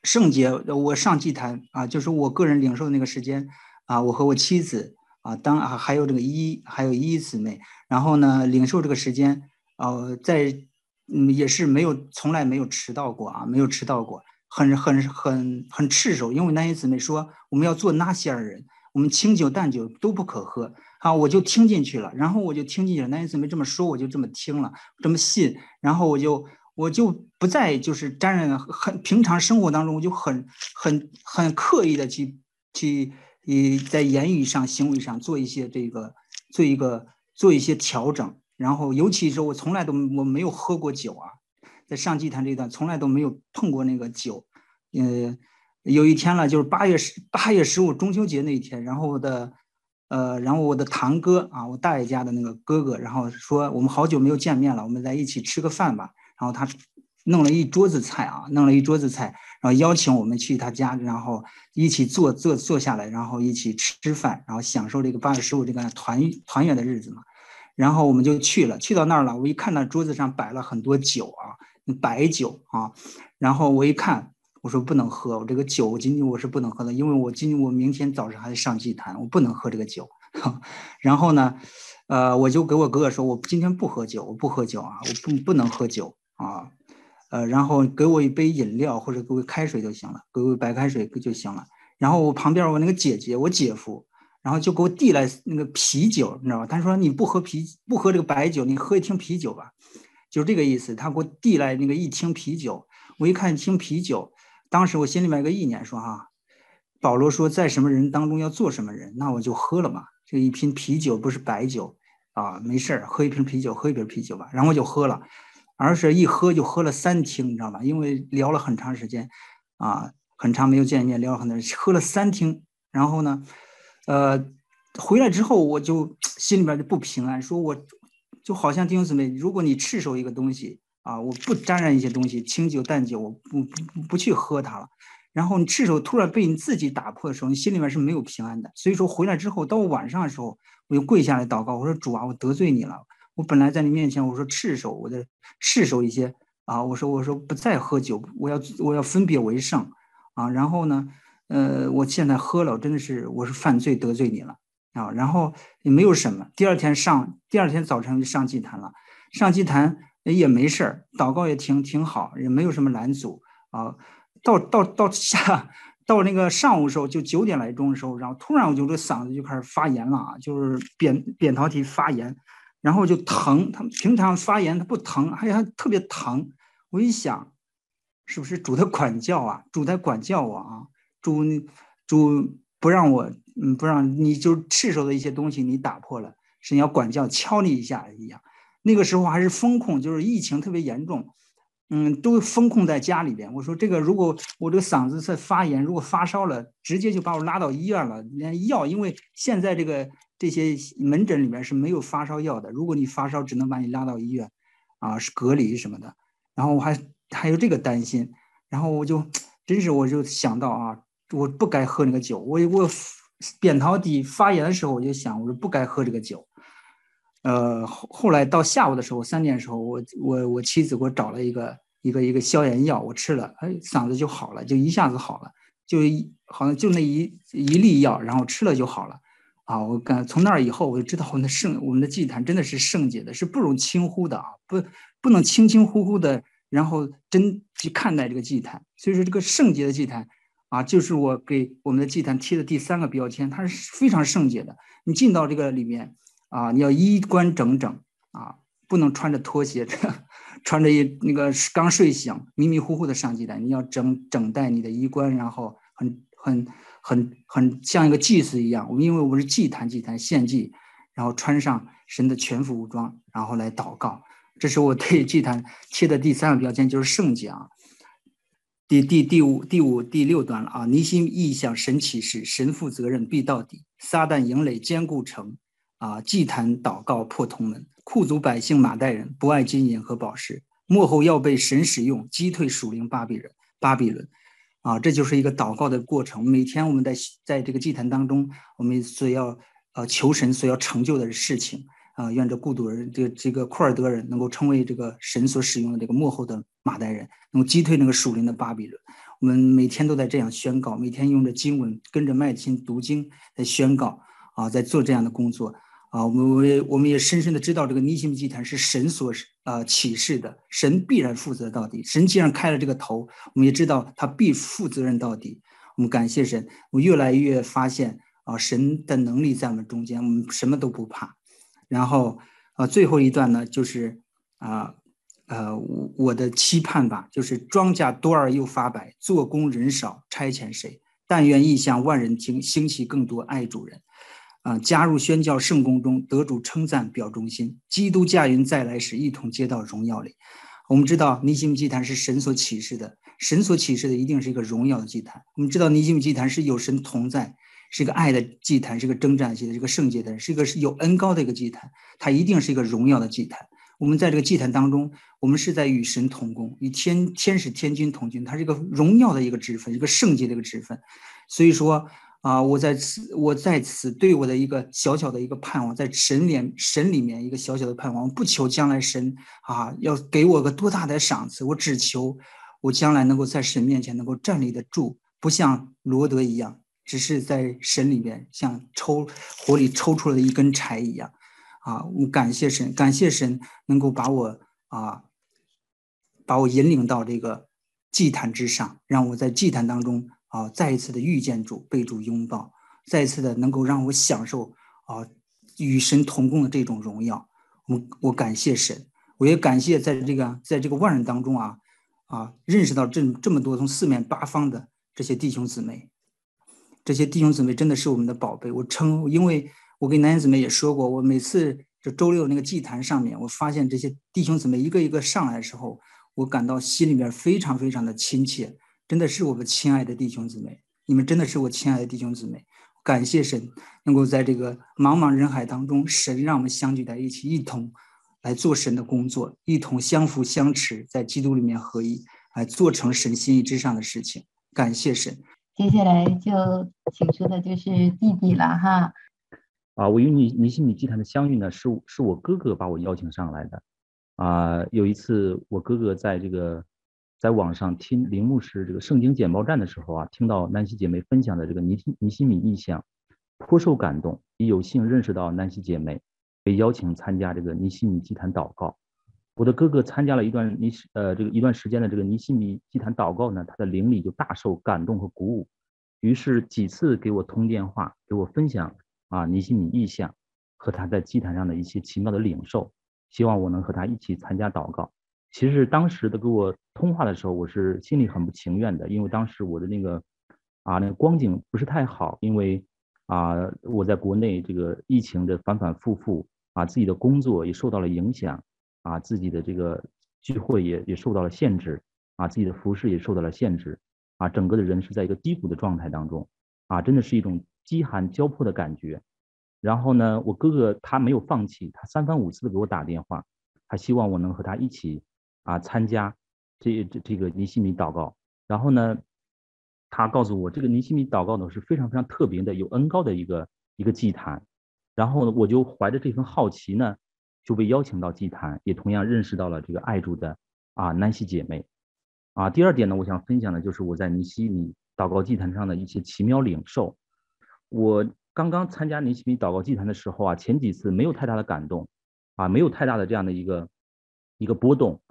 S6: 圣洁。我上祭坛啊，就是我个人领受的那个时间啊，我和我妻子啊，当啊还有这个一还有一姊妹，然后呢领受这个时间，呃，在嗯也是没有从来没有迟到过啊，没有迟到过，很很很很赤手，因为那些姊妹说我们要做那些人，我们清酒淡酒都不可喝。啊，我就听进去了，然后我就听进去了。那一次没这么说，我就这么听了，这么信，然后我就我就不再就是沾染很平常生活当中，我就很很很刻意的去去以在言语上、行为上做一些这个做一个做一些调整。然后尤其是我从来都我没有喝过酒啊，在上祭坛这一段从来都没有碰过那个酒。嗯，有一天了，就是八月十八月十五中秋节那一天，然后我的。呃，然后我的堂哥啊，我大爷家的那个哥哥，然后说我们好久没有见面了，我们在一起吃个饭吧。然后他弄了一桌子菜啊，弄了一桌子菜，然后邀请我们去他家，然后一起坐坐坐下来，然后一起吃饭，然后享受这个八月十五这个团团圆的日子嘛。然后我们就去了，去到那儿了，我一看到桌子上摆了很多酒啊，白酒啊，然后我一看。我说不能喝，我这个酒今天我是不能喝的，因为我今天我明天早上还得上祭坛，我不能喝这个酒。然后呢，呃，我就给我哥哥说，我今天不喝酒，我不喝酒啊，我不不能喝酒啊。呃，然后给我一杯饮料或者给我开水就行了，给我白开水就行了。然后我旁边我那个姐姐，我姐夫，然后就给我递来那个啤酒，你知道吧？他说你不喝啤不喝这个白酒，你喝一听啤酒吧，就是这个意思。他给我递来那个一听啤酒，我一看一听啤酒。当时我心里面有个意念，说哈，保罗说在什么人当中要做什么人，那我就喝了嘛。这一瓶啤酒不是白酒啊，没事儿，喝一瓶啤酒，喝一瓶啤酒吧。然后我就喝了，而是一喝就喝了三听，你知道吗？因为聊了很长时间，啊，很长没有见面，聊了很多，喝了三听。然后呢，呃，回来之后我就心里边就不平安，说我就好像弟兄姊妹，如果你赤手一个东西。啊，我不沾染一些东西，清酒淡酒，我不不不去喝它了。然后你赤手突然被你自己打破的时候，你心里面是没有平安的。所以说回来之后，到晚上的时候，我就跪下来祷告，我说主啊，我得罪你了。我本来在你面前，我说赤手，我的赤手一些啊，我说我说不再喝酒，我要我要分别为圣啊。然后呢，呃，我现在喝了，真的是我是犯罪得罪你了啊。然后也没有什么，第二天上第二天早晨就上祭坛了，上祭坛也没事儿，祷告也挺挺好，也没有什么拦阻啊。到到到下到那个上午的时候，就九点来钟的时候，然后突然我就这嗓子就开始发炎了啊，就是扁扁桃体发炎，然后就疼。他们平常发炎他不疼，还还特别疼。我一想，是不是主的管教啊？主在管教我啊？主主不让我，嗯，不让你就赤手的一些东西你打破了，是你要管教敲你一下一样。那个时候还是封控，就是疫情特别严重。嗯，都封控在家里边。我说这个，如果我这个嗓子在发炎，如果发烧了，直接就把我拉到医院了。连药，因为现在这个这些门诊里面是没有发烧药的。如果你发烧，只能把你拉到医院，啊，是隔离什么的。然后我还还有这个担心。然后我就真是我就想到啊，我不该喝那个酒。我我扁桃体发炎的时候，我就想，我说不该喝这个酒。呃，后后来到下午的时候，三点的时候，我我我妻子给我找了一个一个一个消炎药，我吃了，哎，嗓子就好了，就一下子好了，就一好像就那一一粒药，然后吃了就好了，啊，我感从那儿以后我就知道我们的圣我们的祭坛真的是圣洁的，是不容轻忽的啊，不不能轻轻忽忽的，然后真去看待这个祭坛，所以说这个圣洁的祭坛啊，就是我给我们的祭坛贴的第三个标签，它是非常圣洁的，你进到这个里面。啊，你要衣冠整整啊，不能穿着拖鞋，穿着一那个刚睡醒、迷迷糊糊的上祭坛。你要整整待你的衣冠，然后很很很很像一个祭司一样。我们因为我们是祭坛，祭坛献祭，然后穿上神的全副武装，然后来祷告。这是我对祭坛贴的第三个标签，就是圣洁啊。第第第五第五第六段了啊，尼心意向神起誓，神负责任必到底，撒旦营垒坚固城。啊！祭坛祷告破铜门，库族百姓马代人不爱金银和宝石，幕后要被神使用，击退属灵巴比伦。巴比伦，啊，这就是一个祷告的过程。每天我们在在这个祭坛当中，我们所要呃求神所要成就的事情啊，愿这孤独人这这个库尔德人能够成为这个神所使用的这个幕后的马代人，能够击退那个属灵的巴比伦。我们每天都在这样宣告，每天用着经文跟着麦青读经在宣告啊，在做这样的工作。啊，我们我也我们也深深的知道，这个尼西米祭坛是神所啊启示的，神必然负责到底。神既然开了这个头，我们也知道他必负责任到底。我们感谢神，我越来越发现啊，神的能力在我们中间，我们什么都不怕。然后啊，最后一段呢，就是啊呃，我我的期盼吧，就是庄稼多而又发白，做工人少，差遣谁？但愿异象万人听，兴起更多爱主人。啊，加入宣教圣工中，得主称赞表忠心。基督驾云再来时，一同接到荣耀里。我们知道尼西米祭坛是神所启示的，神所启示的一定是一个荣耀的祭坛。我们知道尼西米祭坛是有神同在，是一个爱的祭坛，是一个征战系的，是一个圣洁的，是一个是有恩高的一个祭坛。它一定是一个荣耀的祭坛。我们在这个祭坛当中，我们是在与神同工，与天天使天君同军，它是一个荣耀的一个职分，一个圣洁的一个职分。所以说。啊，我在此，我在此对我的一个小小的一个盼望，在神里神里面一个小小的盼望，不求将来神啊要给我个多大的赏赐，我只求我将来能够在神面前能够站立得住，不像罗德一样，只是在神里面像抽火里抽出来的一根柴一样。啊，我感谢神，感谢神能够把我啊，把我引领到这个祭坛之上，让我在祭坛当中。啊，再一次的遇见主，被主拥抱，再一次的能够让我享受啊与神同工的这种荣耀。我我感谢神，我也感谢在这个在这个万人当中啊啊认识到这这么多从四面八方的这些弟兄姊妹，这些弟兄姊妹真的是我们的宝贝。我称，因为我跟男姊妹也说过，我每次这周六那个祭坛上面，我发现这些弟兄姊妹一个一个上来的时候，我感到心里面非常非常的亲切。真的是我们亲爱的弟兄姊妹，你们真的是我亲爱的弟兄姊妹。感谢神能够在这个茫茫人海当中，神让我们相聚在一起，一同来做神的工作，一同相扶相持，在基督里面合一，来做成神心意之上的事情。感谢神。
S2: 接下来就请出的就是弟弟了哈。
S7: 啊，我与尼尼西米祭坛的相遇呢，是是我哥哥把我邀请上来的。啊，有一次我哥哥在这个在网上听林牧师这个圣经简报站的时候啊，听到南希姐妹分享的这个尼西尼西米异象，颇受感动，也有幸认识到南希姐妹，被邀请参加这个尼西米祭坛祷告。我的哥哥参加了一段尼西呃这个一段时间的这个尼西米祭坛祷告呢，他的灵里就大受感动和鼓舞，于是几次给我通电话，给我分享啊尼西米异象和他在祭坛上的一些奇妙的领受，希望我能和他一起参加祷告。其实当时的给我通话的时候，我是心里很不情愿的，因为当时我的那个啊那个光景不是太好，因为啊我在国内这个疫情的反反复复啊，自己的工作也受到了影响。啊，自己的这个聚会也也受到了限制，啊，自己的服饰也受到了限制，啊，整个的人是在一个低谷的状态当中，啊，真的是一种饥寒交迫的感觉。然后呢，我哥哥他没有放弃，他三番五次的给我打电话，他希望我能和他一起啊参加这这这个尼西米祷告。然后呢，他告诉我，这个尼西米祷告呢是非常非常特别的，有恩膏的一个一个祭坛。然后呢，我就怀着这份好奇呢。就被邀请到祭坛，也同样认识到了这个爱主的啊南希姐妹，啊，第二点呢，我想分享的就是我在尼西米祷告祭坛上的一些奇妙领受。我刚刚参加尼西米祷告祭坛的时候啊，前几次没有太大的感动，啊，没有太大的这样的一个一个波动，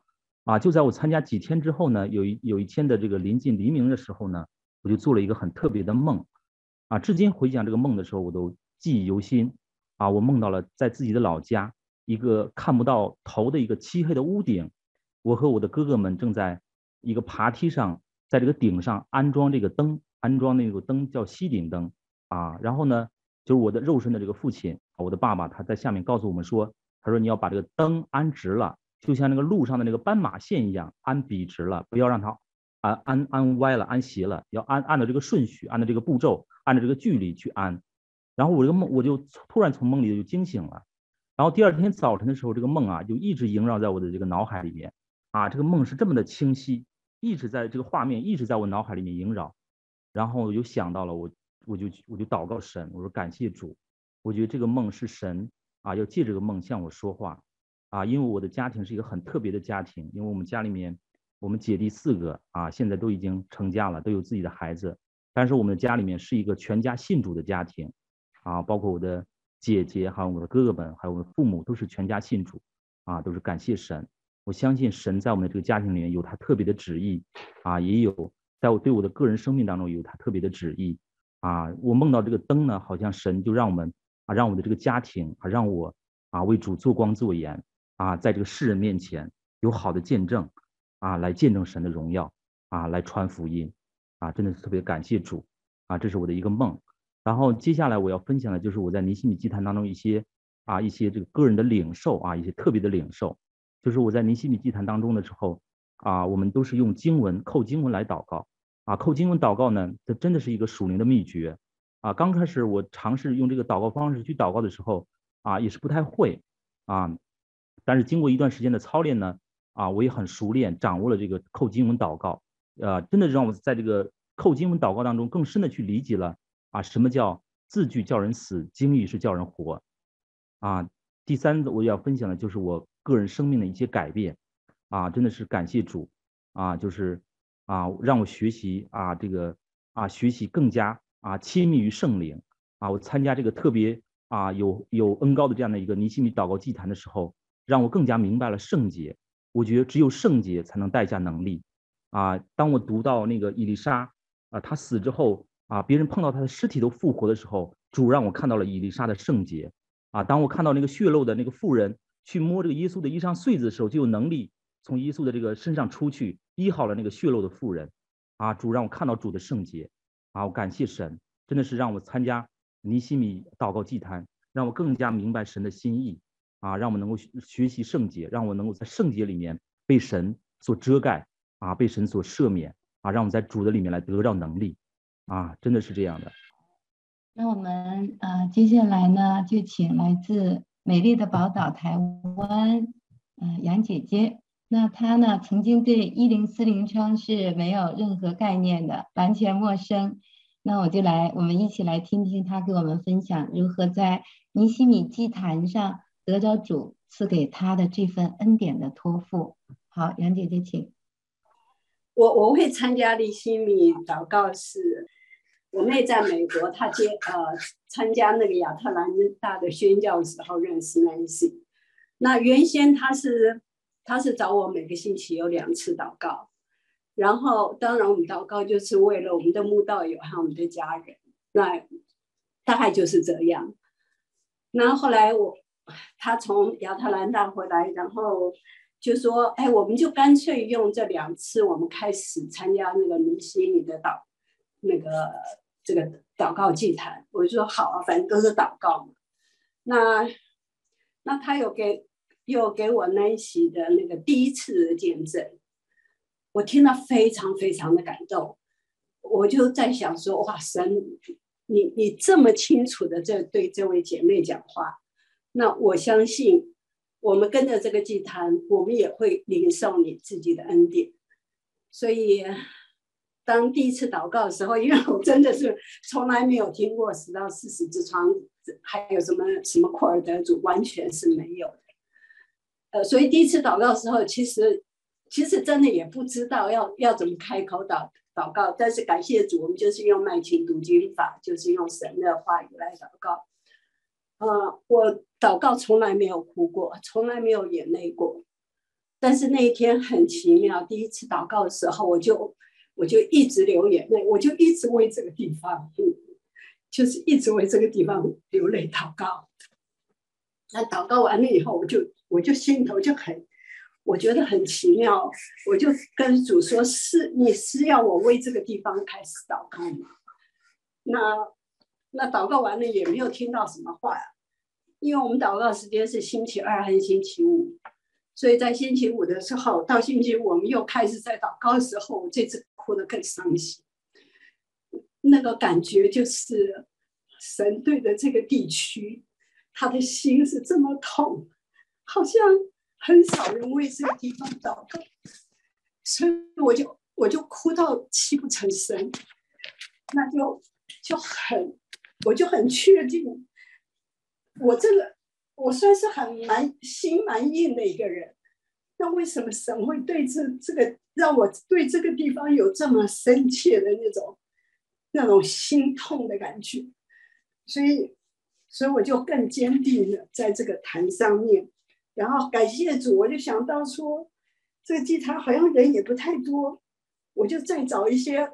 S7: 啊，就在我参加几天之后呢，有一有一天的这个临近黎明的时候呢，我就做了一个很特别的梦，啊，至今回想这个梦的时候，我都记忆犹新，啊，我梦到了在自己的老家。一个看不到头的一个漆黑的屋顶，我和我的哥哥们正在一个爬梯上，在这个顶上安装这个灯，安装那个灯叫吸顶灯啊。然后呢，就是我的肉身的这个父亲，我的爸爸，他在下面告诉我们说，他说你要把这个灯安直了，就像那个路上的那个斑马线一样，安笔直了，不要让它安安安歪了，安斜了，要按按照这个顺序，按照这个步骤，按照这个距离去安。然后我这个梦，我就突然从梦里就惊醒了。然后第二天早晨的时候，这个梦啊就一直萦绕在我的这个脑海里面，啊，这个梦是这么的清晰，一直在这个画面一直在我脑海里面萦绕。然后我就想到了我，我就我就祷告神，我说感谢主，我觉得这个梦是神啊，要借这个梦向我说话，啊，因为我的家庭是一个很特别的家庭，因为我们家里面我们姐弟四个啊，现在都已经成家了，都有自己的孩子，但是我们的家里面是一个全家信主的家庭，啊，包括我的。姐姐还有我的哥哥们，还有我的父母，都是全家信主，啊，都是感谢神。我相信神在我们的这个家庭里面有他特别的旨意，啊，也有在我对我的个人生命当中有他特别的旨意，啊，我梦到这个灯呢，好像神就让我们啊，让我的这个家庭啊，让我啊为主做光做盐，啊，在这个世人面前有好的见证，啊，来见证神的荣耀，啊，来传福音，啊，真的是特别感谢主，啊，这是我的一个梦。然后接下来我要分享的就是我在尼西米祭坛当中一些啊一些这个个人的领受啊一些特别的领受，就是我在尼西米祭坛当中的时候啊，我们都是用经文扣经文来祷告啊，扣经文祷告呢，这真的是一个属灵的秘诀啊。刚开始我尝试用这个祷告方式去祷告的时候啊，也是不太会啊，但是经过一段时间的操练呢啊，我也很熟练掌握了这个扣经文祷告，呃，真的让我在这个扣经文祷告当中更深的去理解了。啊，什么叫字句叫人死，经意是叫人活？啊，第三个我要分享的就是我个人生命的一些改变。啊，真的是感谢主。啊，就是啊，让我学习啊，这个啊，学习更加啊亲密于圣灵。啊，我参加这个特别啊有有恩膏的这样的一个尼西米祷告祭坛的时候，让我更加明白了圣洁。我觉得只有圣洁才能带下能力。啊，当我读到那个伊丽莎啊，他死之后。啊！别人碰到他的尸体都复活的时候，主让我看到了伊丽莎的圣洁。啊！当我看到那个血漏的那个妇人去摸这个耶稣的衣裳穗子的时候，就有能力从耶稣的这个身上出去医好了那个血漏的妇人。啊！主让我看到主的圣洁。啊！我感谢神，真的是让我参加尼西米祷告祭坛，让我更加明白神的心意。啊！让我们能够学习圣洁，让我能够在圣洁里面被神所遮盖。啊！被神所赦免。啊！让我们在主的里面来得到能力。啊，真的是这样的。
S2: 那我们呃，接下来呢，就请来自美丽的宝岛台湾，嗯、呃，杨姐姐那她呢，曾经对一零四零窗是没有任何概念的，完全陌生。那我就来，我们一起来听听她给我们分享如何在尼西米祭坛上得着主赐给他的这份恩典的托付。好，杨姐姐，请。
S8: 我我会参加尼西米祷告是，我妹在美国，她接呃参加那个亚特兰大的宣教的时候认识 Nancy。那原先她是。他是找我每个星期有两次祷告，然后当然我们祷告就是为了我们的慕道友和我们的家人，那大概就是这样。然后后来我 他从亚特兰大回来，然后就说：“哎，我们就干脆用这两次，我们开始参加那个尼西米的祷那个这个祷告祭坛。”我就说：“好啊，反正都是祷告嘛。”那那他有给。又给我那喜的那个第一次的见证，我听了非常非常的感动。我就在想说，哇，神，你你这么清楚的这对这位姐妹讲话，那我相信我们跟着这个祭坛，我们也会领受你自己的恩典。所以，当第一次祷告的时候，因为我真的是从来没有听过十到四十之窗，还有什么什么库尔德族，完全是没有。呃，所以第一次祷告的时候，其实其实真的也不知道要要怎么开口祷祷告，但是感谢主，我们就是用麦琴读经法，就是用神的话语来祷告。呃，我祷告从来没有哭过，从来没有眼泪过，但是那一天很奇妙，第一次祷告的时候，我就我就一直流眼泪，我就一直为这个地方，就是一直为这个地方流泪祷告。那祷告完了以后，我就。我就心头就很，我觉得很奇妙，我就跟主说：“是你是要我为这个地方开始祷告吗？”那那祷告完了也没有听到什么话呀，因为我们祷告时间是星期二和星期五，所以在星期五的时候到星期五我们又开始在祷告的时候，我这次哭得更伤心。那个感觉就是神对着这个地区，他的心是这么痛。好像很少人为这个地方祷告，所以我就我就哭到泣不成声，那就就很，我就很确定，我这个我算是很蛮心蛮硬的一个人，那为什么神会对这这个让我对这个地方有这么深切的那种那种心痛的感觉？所以所以我就更坚定了在这个坛上面。然后感谢主，我就想到说，这个祭坛好像人也不太多，我就再找一些，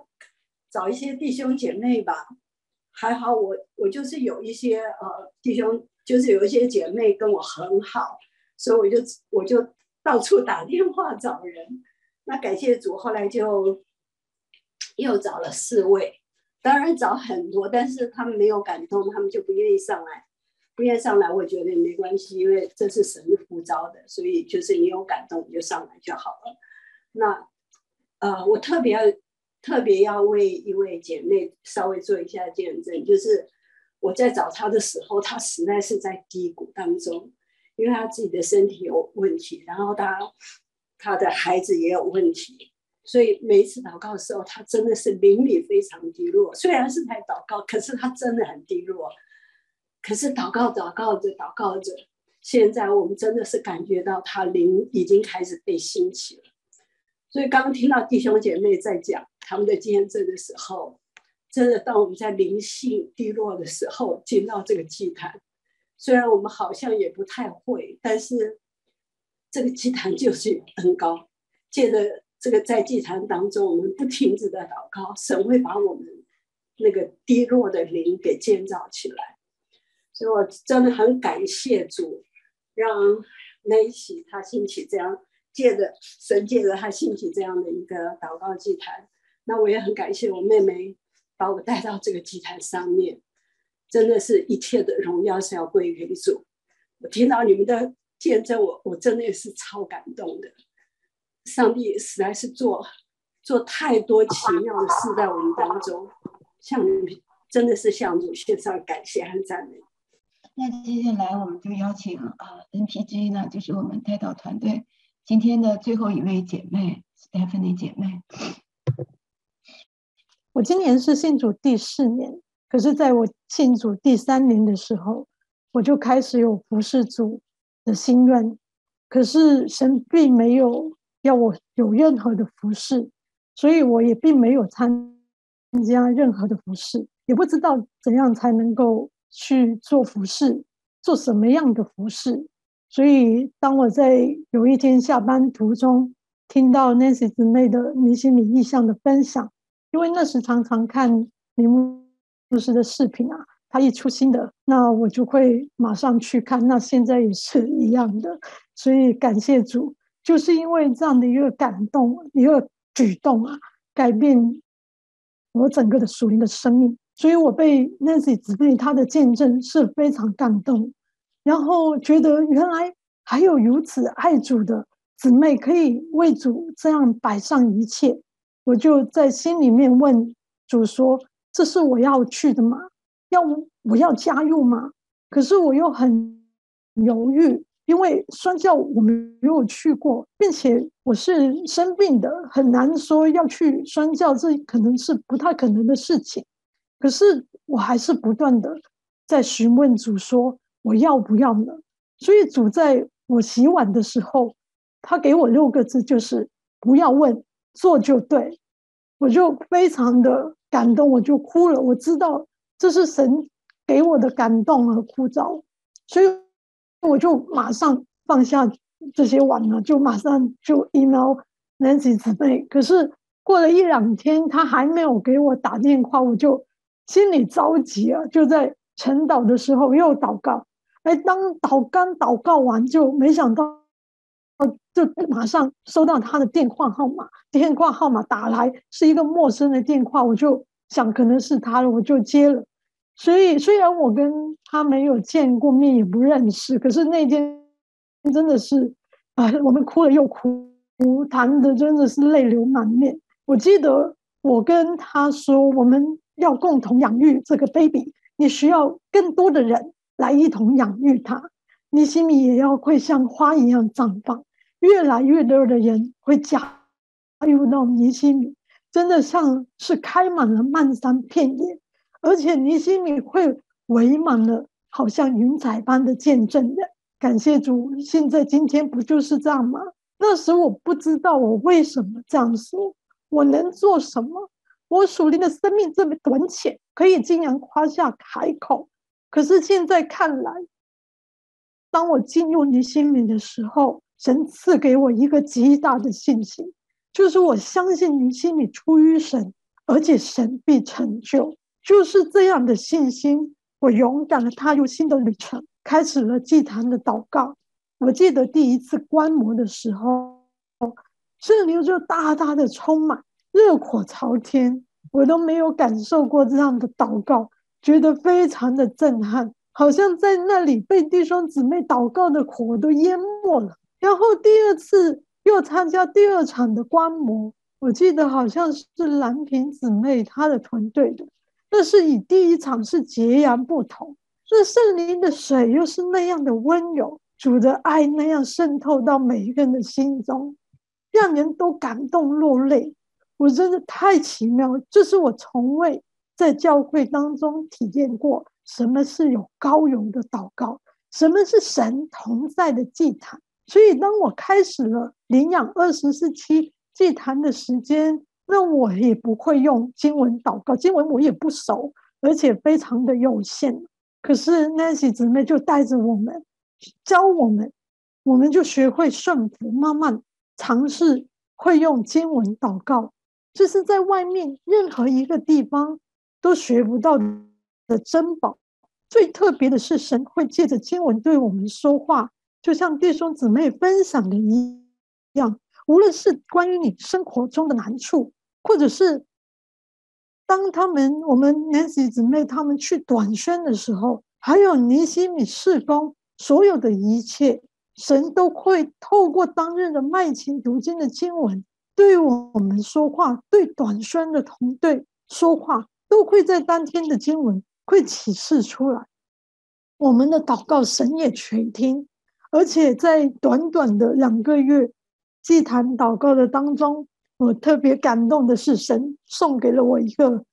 S8: 找一些弟兄姐妹吧。还好我我就是有一些呃弟兄，就是有一些姐妹跟我很好，所以我就我就到处打电话找人。那感谢主，后来就又找了四位，当然找很多，但是他们没有感动，他们就不愿意上来。不愿上来，我觉得也没关系，因为这是神呼召的，所以就是你有感动，你就上来就好了。那，呃，我特别要特别要为一位姐妹稍微做一下见证，就是我在找她的时候，她实在是在低谷当中，因为她自己的身体有问题，然后她她的孩子也有问题，所以每一次祷告的时候，她真的是灵里非常低落。虽然是在祷告，可是她真的很低落。可是祷告，祷告着，祷告着，现在我们真的是感觉到她灵已经开始被兴起了。所以刚听到弟兄姐妹在讲他们的见证的时候，真的当我们在灵性低落的时候进到这个祭坛，虽然我们好像也不太会，但是这个祭坛就是很高。借着这个在祭坛当中，我们不停止的祷告，神会把我们那个低落的灵给建造起来。所以我真的很感谢主，让那喜他兴起这样，借着神借着他兴起这样的一个祷告祭坛。那我也很感谢我妹妹把我带到这个祭坛上面，真的是一切的荣耀是要归于主。我听到你们的见证，我我真的也是超感动的。上帝实在是做做太多奇妙的事在我们当中，向你真的是向主献上感谢和赞美。
S2: 那接下来我们就邀请啊，NPG 呢，就是我们代祷团队今天的最后一位姐妹 Stephanie 姐妹。
S9: 我今年是信主第四年，可是在我信主第三年的时候，我就开始有服侍主的心愿，可是神并没有要我有任何的服侍，所以我也并没有参加任何的服侍，也不知道怎样才能够去做服侍，做什么样的服侍。所以当我在有一天下班途中，听到 Nancy 姊妹的尼西米异象的分享。因为那时常常看林牧师的视频啊，他一出新的，那我就会马上去看。那现在也是一样的，所以感谢主，就是因为这样的一个感动、一个举动啊，改变我整个的属灵的生命。所以我被 Nancy 姊妹她的见证是非常感动，然后觉得原来还有如此爱主的姊妹可以为主这样摆上一切。我就在心里面问主说：“这是我要去的吗？要我要加入吗？”可是我又很犹豫，因为宣教我没有去过，并且我是生病的，很难说要去宣教，这可能是不太可能的事情。可是我还是不断的在询问主说：“我要不要呢？”所以主在我洗碗的时候，他给我六个字，就是“不要问”。做就对，我就非常的感动，我就哭了。我知道这是神给我的感动和呼召，所以我就马上放下这些碗了，就马上就 email Nancy 姊妹。可是过了一两天，他还没有给我打电话，我就心里着急啊。就在晨祷的时候又祷告，哎，当祷刚祷告完，就没想到。就马上收到他的电话号码，电话号码打来是一个陌生的电话，我就想可能是他了，我就接了。所以虽然我跟他没有见过面，也不认识，可是那天真的是啊，我们哭了又哭，谈的真的是泪流满面。我记得我跟他说，我们要共同养育这个 baby，你需要更多的人来一同养育他，你心里也要会像花一样绽放。越来越多的人会加入到尼西米，真的像是开满了漫山遍野，而且尼西米会围满了，好像云彩般的见证人。感谢主，现在今天不就是这样吗？那时我不知道我为什么这样说，我能做什么？我属灵的生命这么短浅，可以竟然夸下海口。可是现在看来，当我进入尼西米的时候，神赐给我一个极大的信心，就是我相信你心里出于神，而且神必成就。就是这样的信心，我勇敢的踏入新的旅程，开始了祭坛的祷告。我记得第一次观摩的时候，圣灵就大大的充满，热火朝天，我都没有感受过这样的祷告，觉得非常的震撼，好像在那里被弟兄姊妹祷告的火都淹没了。然后第二次又参加第二场的观摩，我记得好像是蓝萍姊妹她的团队的，但是与第一场是截然不同。那圣灵的水又是那样的温柔，主的爱那样渗透到每一个人的心中，让人都感动落泪。我真的太奇妙，这是我从未在教会当中体验过，什么是有膏油的祷告，什么是神同在的祭坛。所以，当我开始了领养二十四期祭坛的时间，那我也不会用经文祷告，经文我也不熟，而且非常的有限。可是 Nancy 姊妹就带着我们，教我们，我们就学会顺服，慢慢尝试会用经文祷告。这是在外面任何一个地方都学不到的珍宝。最特别的是，神会借着经文对我们说话。就像弟兄姊妹分享的一样，无论是关于你生活中的难处，或者是当他们我们 Nancy 姊妹他们去短宣的时候，还有尼西米事工，所有的一切，神都会透过当日的麦琴读经的经文对我们说话，对短宣的同队说话，都会在当天的经文会启示出来。我们的祷告，神也垂听。而且在短短的两个月，祭坛祷告的当中，我特别感动的是，神送给了我一个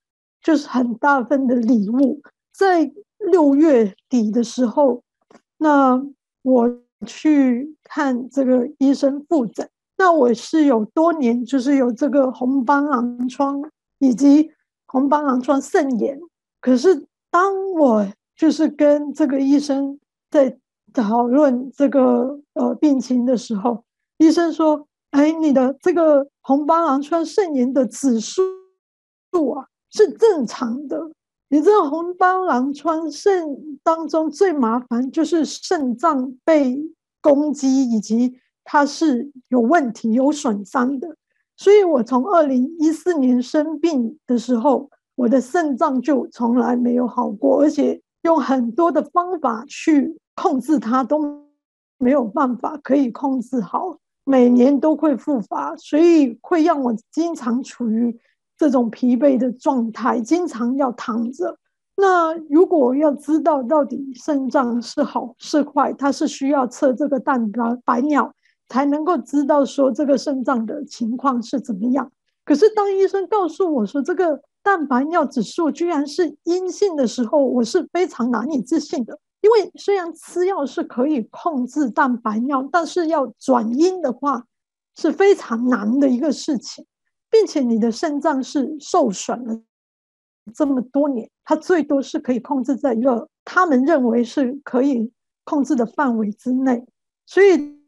S9: 就是很大份的礼物。在六月底的时候，那我去看这个医生复诊，那我是有多年就是有这个红斑狼疮以及红斑狼疮肾炎，可是当我就是跟这个医生在讨论这个呃病情的时候，医生说：“哎，你的这个红斑狼疮肾炎的指数度啊是正常的。你这个红斑狼疮肾当中最麻烦就是肾脏被攻击，以及它是有问题、有损伤的。所以我从二零一四年生病的时候，我的肾脏就从来没有好过，而且用很多的方法去控制它都没有办法可以控制好。”每年都会复发，所以会让我经常处于这种疲惫的状态，经常要躺着。那如果要知道到底肾脏是好是坏，它是需要测这个蛋白白尿才能够知道说这个肾脏的情况是怎么样。可是当医生告诉我说这个蛋白尿指数居然是阴性的时候，我是非常难以置信的。因为虽然吃药是可以控制蛋白尿，但是要转阴的话是非常难的一个事情，并且你的肾脏是受损了这么多年，它最多是可以控制在一个他们认为是可以控制的范围之内。所以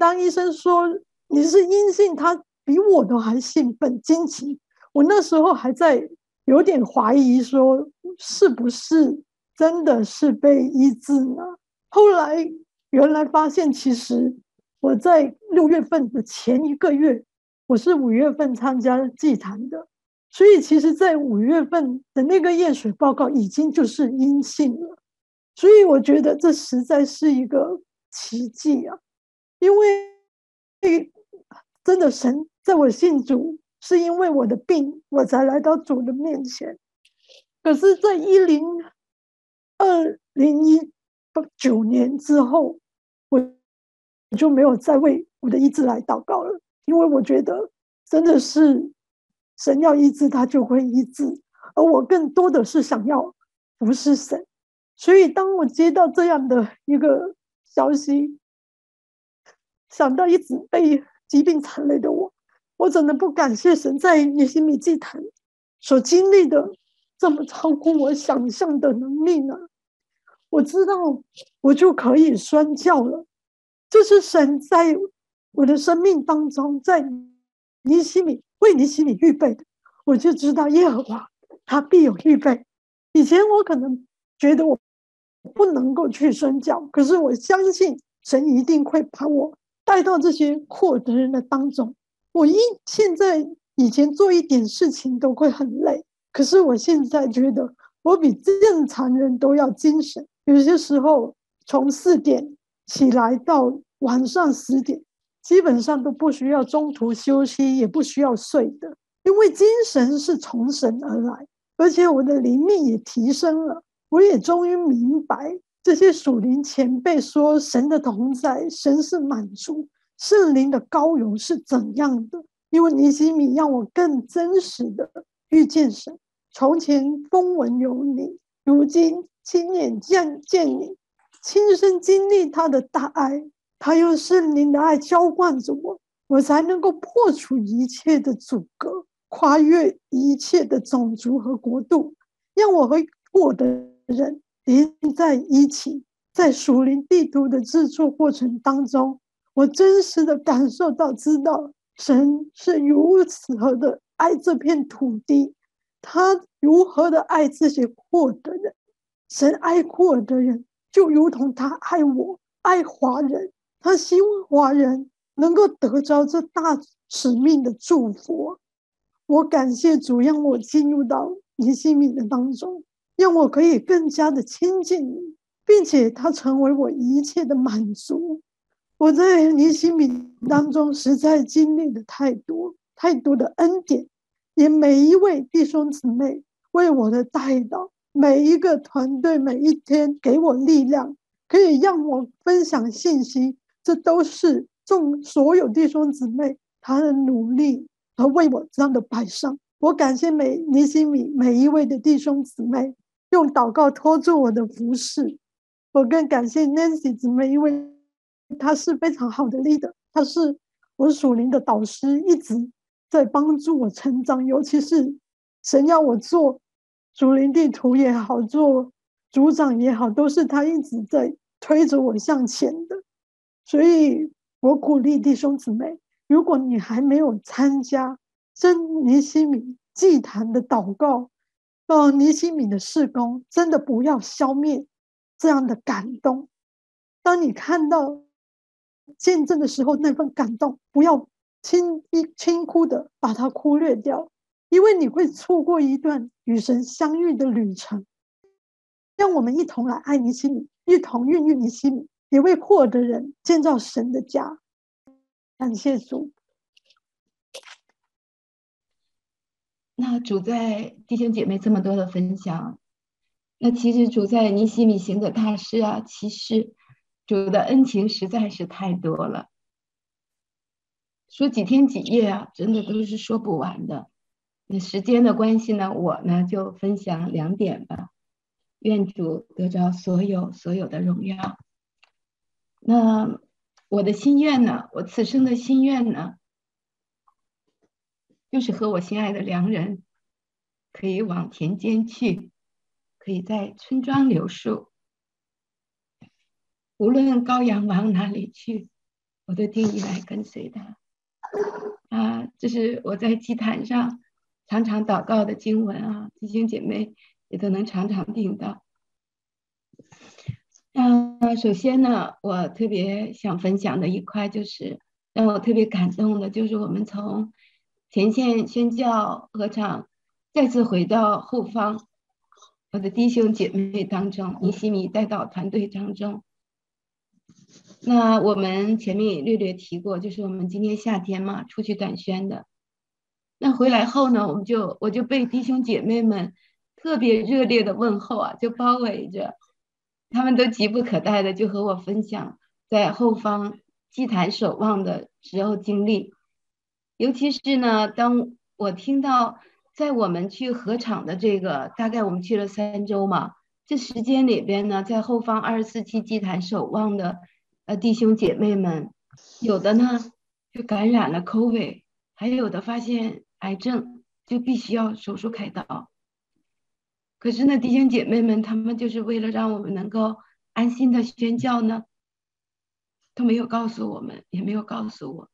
S9: 当医生说你是阴性，他比我都还兴奋惊奇。我那时候还在有点怀疑说是不是。真的是被医治了。后来原来发现，其实我在六月份的前一个月，我是五月份参加祭坛的，所以其实，在五月份的那个验血报告已经就是阴性了。所以我觉得这实在是一个奇迹啊！因为真的神在我信主，是因为我的病，我才来到主的面前。可是，在一零。二零一九年之后，我就没有再为我的医治来祷告了，因为我觉得真的是神要医治，他就会医治，而我更多的是想要服侍神。所以，当我接到这样的一个消息，想到一直被疾病缠累的我，我真的不感谢神在尼西米祭坛所经历的。这么超过我想象的能力呢？我知道我就可以宣教了。这是神在我的生命当中，在你心里为你心里预备的。我就知道耶和华他必有预备。以前我可能觉得我不能够去宣教，可是我相信神一定会把我带到这些阔德人的当中。我一现在以前做一点事情都会很累。可是我现在觉得，我比正常人都要精神。有些时候，从四点起来到晚上十点，基本上都不需要中途休息，也不需要睡的，因为精神是从神而来，而且我的灵命也提升了。我也终于明白，这些属灵前辈说神的同在，神是满足，圣灵的高油是怎样的。因为尼西米让我更真实的遇见神。从前风闻有你，如今亲眼见见你，亲身经历他的大爱，他用圣灵的爱浇灌着我，我才能够破除一切的阻隔，跨越一切的种族和国度，让我和我的人连在一起。在属灵地图的制作过程当中，我真实的感受到，知道神是如此的爱这片土地。他如何的爱这些阔德人，神爱阔德人，就如同他爱我，爱华人。他希望华人能够得着这大使命的祝福。我感谢主，让我进入到尼西米的当中，让我可以更加的亲近你，并且他成为我一切的满足。我在尼西米当中实在经历了太多太多的恩典。也每一位弟兄姊妹为我的代祷，每一个团队每一天给我力量，可以让我分享信息，这都是众所有弟兄姊妹，他的努力和为我这样的摆上。我感谢每尼西米每一位的弟兄姊妹，用祷告托住我的服侍。我更感谢 Nancy 姊妹，因为她是非常好的 leader，她是我属灵的导师，一直在帮助我成长。尤其是神要我做竹林地图也好，做组长也好，都是他一直在推着我向前的。所以我鼓励弟兄姊妹，如果你还没有参加，真尼西米祭坛的祷告，哦，尼西米的事工，真的不要消灭这样的感动。当你看到见证的时候，那份感动，不要轻易轻忽的把它忽略掉，因为你会错过一段与神相遇的旅程。让我们一同来爱尼西米，一同孕育尼西米，也为获得人建造神的家。感谢主。
S2: 那主在弟兄姐妹这么多的分享，那其实主在尼西米行的大事啊，其实主的恩情实在是太多了，说几天几夜啊，真的都是说不完的。那时间的关系呢，我呢就分享两点吧。愿主得着所有所有的荣耀。那我的心愿呢，我此生的心愿呢，就是和我心爱的良人，可以往田间去，可以在村庄留宿。无论羔羊往哪里去，我都定意来跟随他。啊，这是我在祭坛上常常祷告的经文啊，弟兄姐妹也都能常常听到。那首先呢，我特别想分享的一块，就是让我特别感动的，就是我们从。前线宣教合场再次回到后方，我的弟兄姐妹当中，尼西米带导团队当中。那我们前面也略略提过，就是我们今年夏天嘛，出去短宣的。那回来后呢，我们就我就被弟兄姐妹们特别热烈的问候啊，就包围着，他们都急不可待的就和我分享在后方祭坛守望的时候经历。尤其是呢，当我听到在我们去合场的这个，大概我们去了三周嘛，这时间里边呢，在后方二十四期祭坛守望的呃弟兄姐妹们，有的呢就感染了 COVID，还有的发现癌症，就必须要手术开刀。可是呢，弟兄姐妹们，他们就是为了让我们能够安心的宣教呢，都没有告诉我们，也没有告诉我。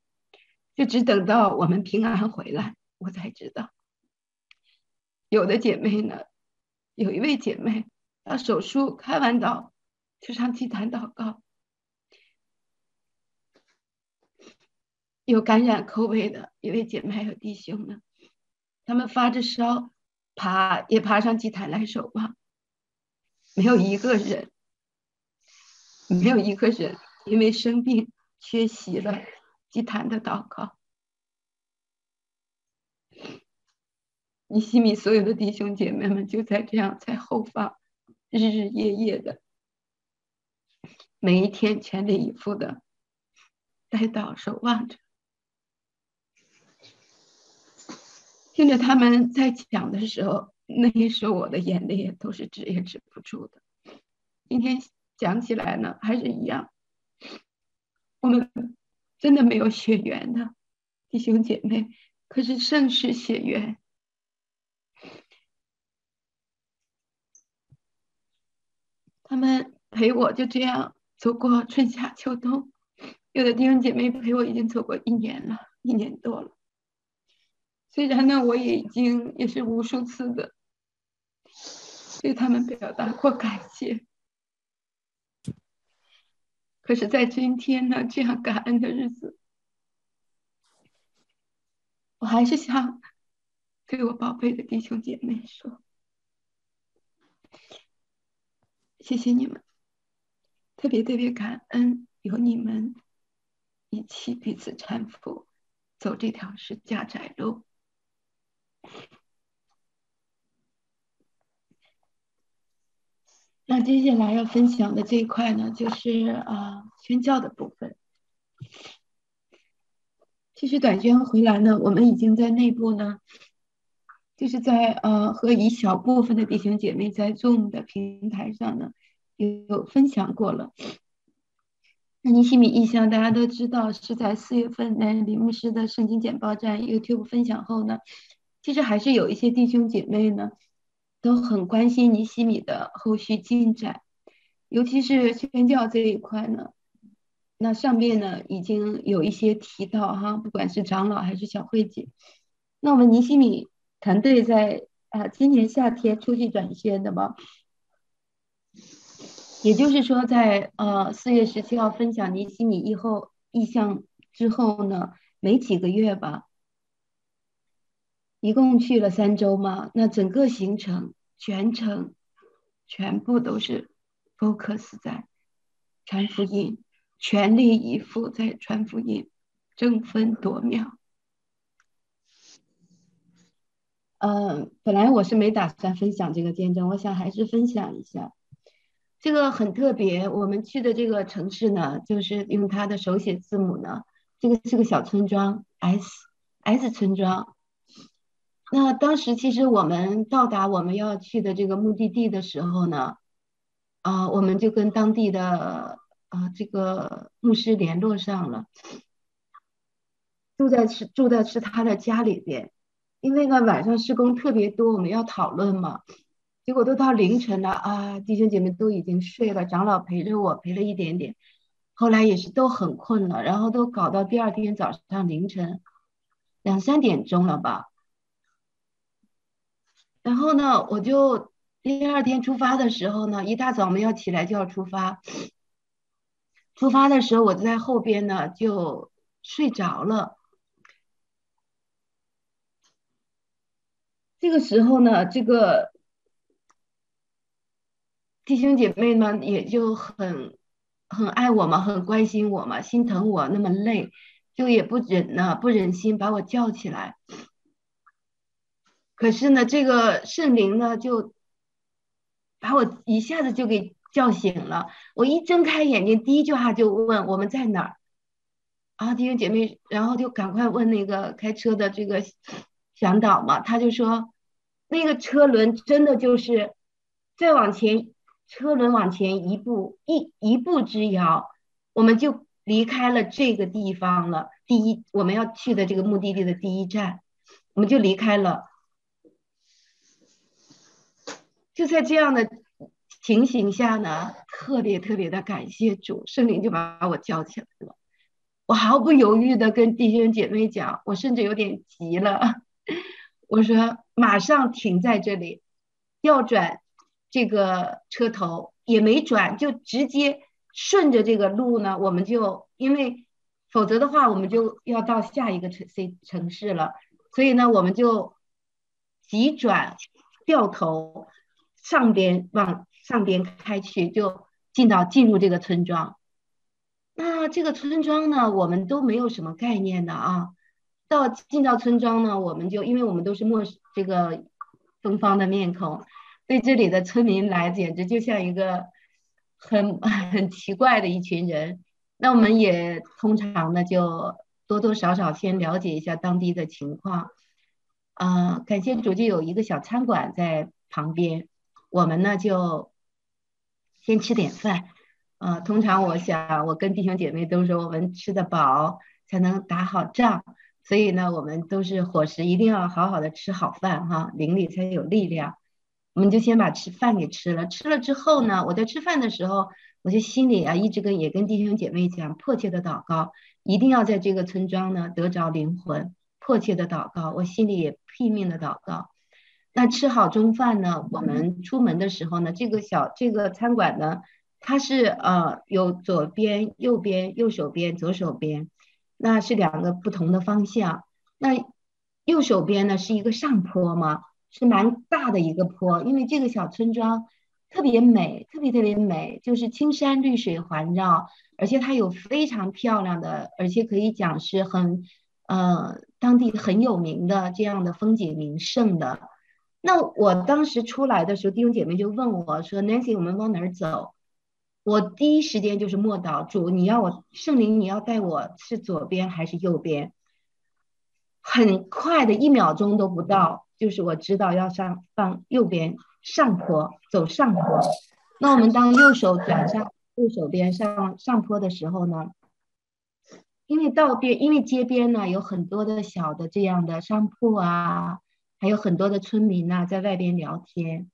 S2: 就只等到我们平安回来，我才知道。有的姐妹呢，有一位姐妹，她手术开完刀，就上祭坛祷告。有感染 COVID 的一位姐妹还有弟兄呢，他们发着烧，爬也爬上祭坛来守望。没有一个人，没有一个人因为生病缺席了。祭坛的祷告，尼西米所有的弟兄姐妹们就在这样在后方，日日夜夜的，每一天全力以赴的带祷守望着，听着他们在讲的时候，那时候我的眼泪都是止也止不住的。今天讲起来呢，还是一样，我们。真的没有血缘的弟兄姐妹，可是胜是血缘。他们陪我就这样走过春夏秋冬，有的弟兄姐妹陪我已经走过一年了，一年多了。虽然呢，我也已经也是无数次的对他们表达过感谢。可是，在今天呢，这样感恩的日子，我还是想对我宝贝的弟兄姐妹说：谢谢你们，特别特别感恩有你们一起彼此搀扶，走这条是家窄路。那接下来要分享的这一块呢，就是啊宣教的部分。其实短宣回来呢，我们已经在内部呢，就是在呃和一小部分的弟兄姐妹在 Zoom 的平台上呢有分享过了。那尼西米印象大家都知道是在四月份那林牧师的圣经简报站 YouTube 分享后呢，其实还是有一些弟兄姐妹呢都很关心尼西米的后续进展，尤其是宣教这一块呢。那上面呢已经有一些提到哈，不管是长老还是小慧姐，那我们尼西米团队在啊今年夏天出去转宣的嘛，也就是说在呃四月十七号分享尼西米以后意向之后呢，没几个月吧，一共去了三周嘛，那整个行程全程全部都是 focus 在传福音。全力以赴在传福音，争分夺秒。嗯，本来我是没打算分享这个见证，我想还是分享一下。这个很特别，我们去的这个城市呢，就是用它的手写字母呢，这个是个小村庄 S S 村庄。那当时其实我们到达我们要去的这个目的地的时候呢，啊，我们就跟当地的。啊，这个牧师联络上了，住在是住在是他的家里边，因为呢晚上施工特别多，我们要讨论嘛，结果都到凌晨了啊，弟兄姐妹都已经睡了，长老陪着我陪了一点点，后来也是都很困了，然后都搞到第二天早上凌晨两三点钟了吧，然后呢，我就第二天出发的时候呢，一大早我们要起来就要出发。出发的时候，我在后边呢，就睡着了。这个时候呢，这个弟兄姐妹们也就很很爱我嘛，很关心我嘛，心疼我那么累，就也不忍呢，不忍心把我叫起来。可是呢，这个圣灵呢，就把我一下子就给。叫醒了，我一睁开眼睛，第一句话就问我们在哪儿啊，弟兄姐妹，然后就赶快问那个开车的这个向导嘛，他就说那个车轮真的就是再往前，车轮往前一步一一步之遥，我们就离开了这个地方了。第一，我们要去的这个目的地的第一站，我们就离开了，就在这样的。情形下呢，特别特别的感谢主，圣灵就把我叫起来了。我毫不犹豫的跟弟兄姐妹讲，我甚至有点急了。我说马上停在这里，调转这个车头也没转，就直接顺着这个路呢，我们就因为否则的话，我们就要到下一个城 C 城市了，所以呢，我们就急转掉头上边往。上边开去就进到进入这个村庄，那这个村庄呢，我们都没有什么概念的啊。到进到村庄呢，我们就因为我们都是陌这个东方的面孔，对这里的村民来简直就像一个很 很奇怪的一群人。那我们也通常呢就多多少少先了解一下当地的情况。啊、感谢主，就有一个小餐馆在旁边，我们呢就。先吃点饭，啊、呃，通常我想，我跟弟兄姐妹都说，我们吃得饱才能打好仗，所以呢，我们都是伙食一定要好好的吃好饭哈，灵里才有力量。我们就先把吃饭给吃了，吃了之后呢，我在吃饭的时候，我就心里啊一直跟也跟弟兄姐妹讲，迫切的祷告，一定要在这个村庄呢得着灵魂，迫切的祷告，我心里也拼命的祷告。那吃好中饭呢，我们出门的时候呢，这个小这个餐馆呢，它是呃有左边、右边、右手边、左手边，那是两个不同的方向。那右手边呢是一个上坡嘛，是蛮大的一个坡，因为这个小村庄特别美，特别特别美，就是青山绿水环绕，而且它有非常漂亮的，而且可以讲是很呃当地很有名的这样的风景名胜的。那我当时出来的时候，弟兄姐妹就问我说：“Nancy，我们往哪儿走？”我第一时间就是默祷主，你要我圣灵，你要带我是左边还是右边？很快的一秒钟都不到，就是我知道要上放右边上坡，走上坡。那我们当右手转上右手边上上坡的时候呢，因为道边因为街边呢有很多的小的这样的商铺啊，还有很多的村民呢、在外边聊天，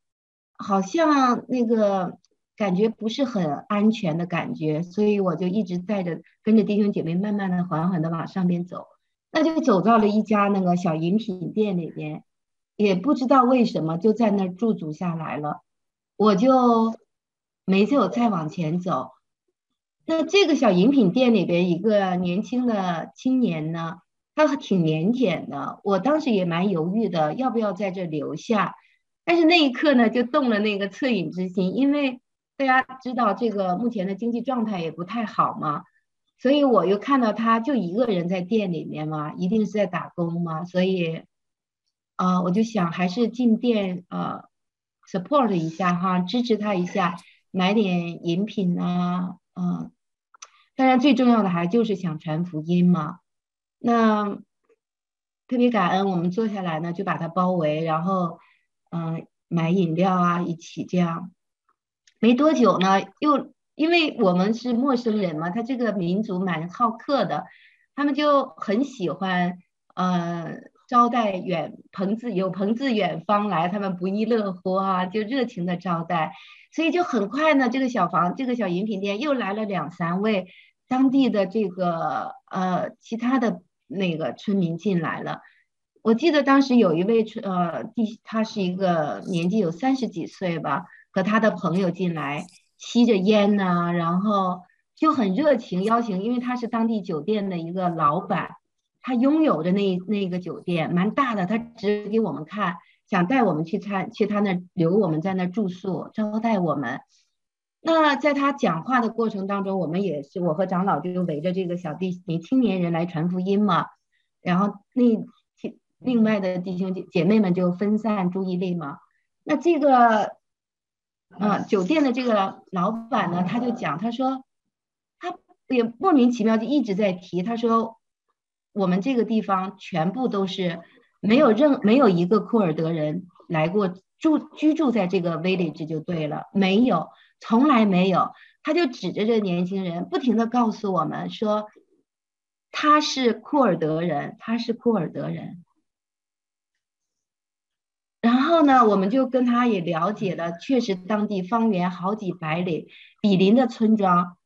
S2: 好像那个感觉不是很安全的感觉，所以我就一直带着跟着弟兄姐妹慢慢的缓缓的往上边走。那就走到了一家那个小饮品店里边，也不知道为什么就在那儿驻足下来了，我就没有再往前走。那这个小饮品店里边一个年轻的青年呢，他挺腼腆的，我当时也蛮犹豫的，要不要在这留下。但是那一刻呢，就动了那个恻隐之心，因为大家知道这个目前的经济状态也不太好嘛。所以我又看到他就一个人在店里面嘛，一定是在打工嘛，所以，啊、我就想还是进店呃，support 一下哈，支持他一下，买点饮品啊，嗯、当然最重要的还就是想传福音嘛。那特别感恩，我们坐下来呢，就把它包围，然后嗯、买饮料啊，一起这样，没多久呢，又。因为我们是陌生人嘛，他这个民族蛮好客的，他们就很喜欢，呃，招待远朋自有朋自远方来，他们不亦乐乎啊，就热情的招待，所以就很快呢，这个小房这个小饮品店又来了两三位当地的这个呃其他的那个村民进来了，我记得当时有一位村呃第他是一个年纪有三十几岁吧，和他的朋友进来。吸着烟呢、然后就很热情邀请，因为他是当地酒店的一个老板，他拥有的那那个酒店蛮大的，他指给我们看，想带我们去参去他那留我们在那住宿，招待我们。那在他讲话的过程当中，我们也是我和长老就围着这个小弟青年人来传福音嘛，然后那另外的弟兄姐姐妹们就分散注意力嘛，那这个。啊，酒店的这个老板呢，他就讲，他说，他也莫名其妙就一直在提，他说，我们这个地方全部都是没有任没有一个库尔德人来过住居住在这个 village 就对了，没有，从来没有，他就指着这年轻人，不停的告诉我们说，他是库尔德人，他是库尔德人。然后呢，我们就跟他也了解了，确实当地方圆好几百里比邻的村庄，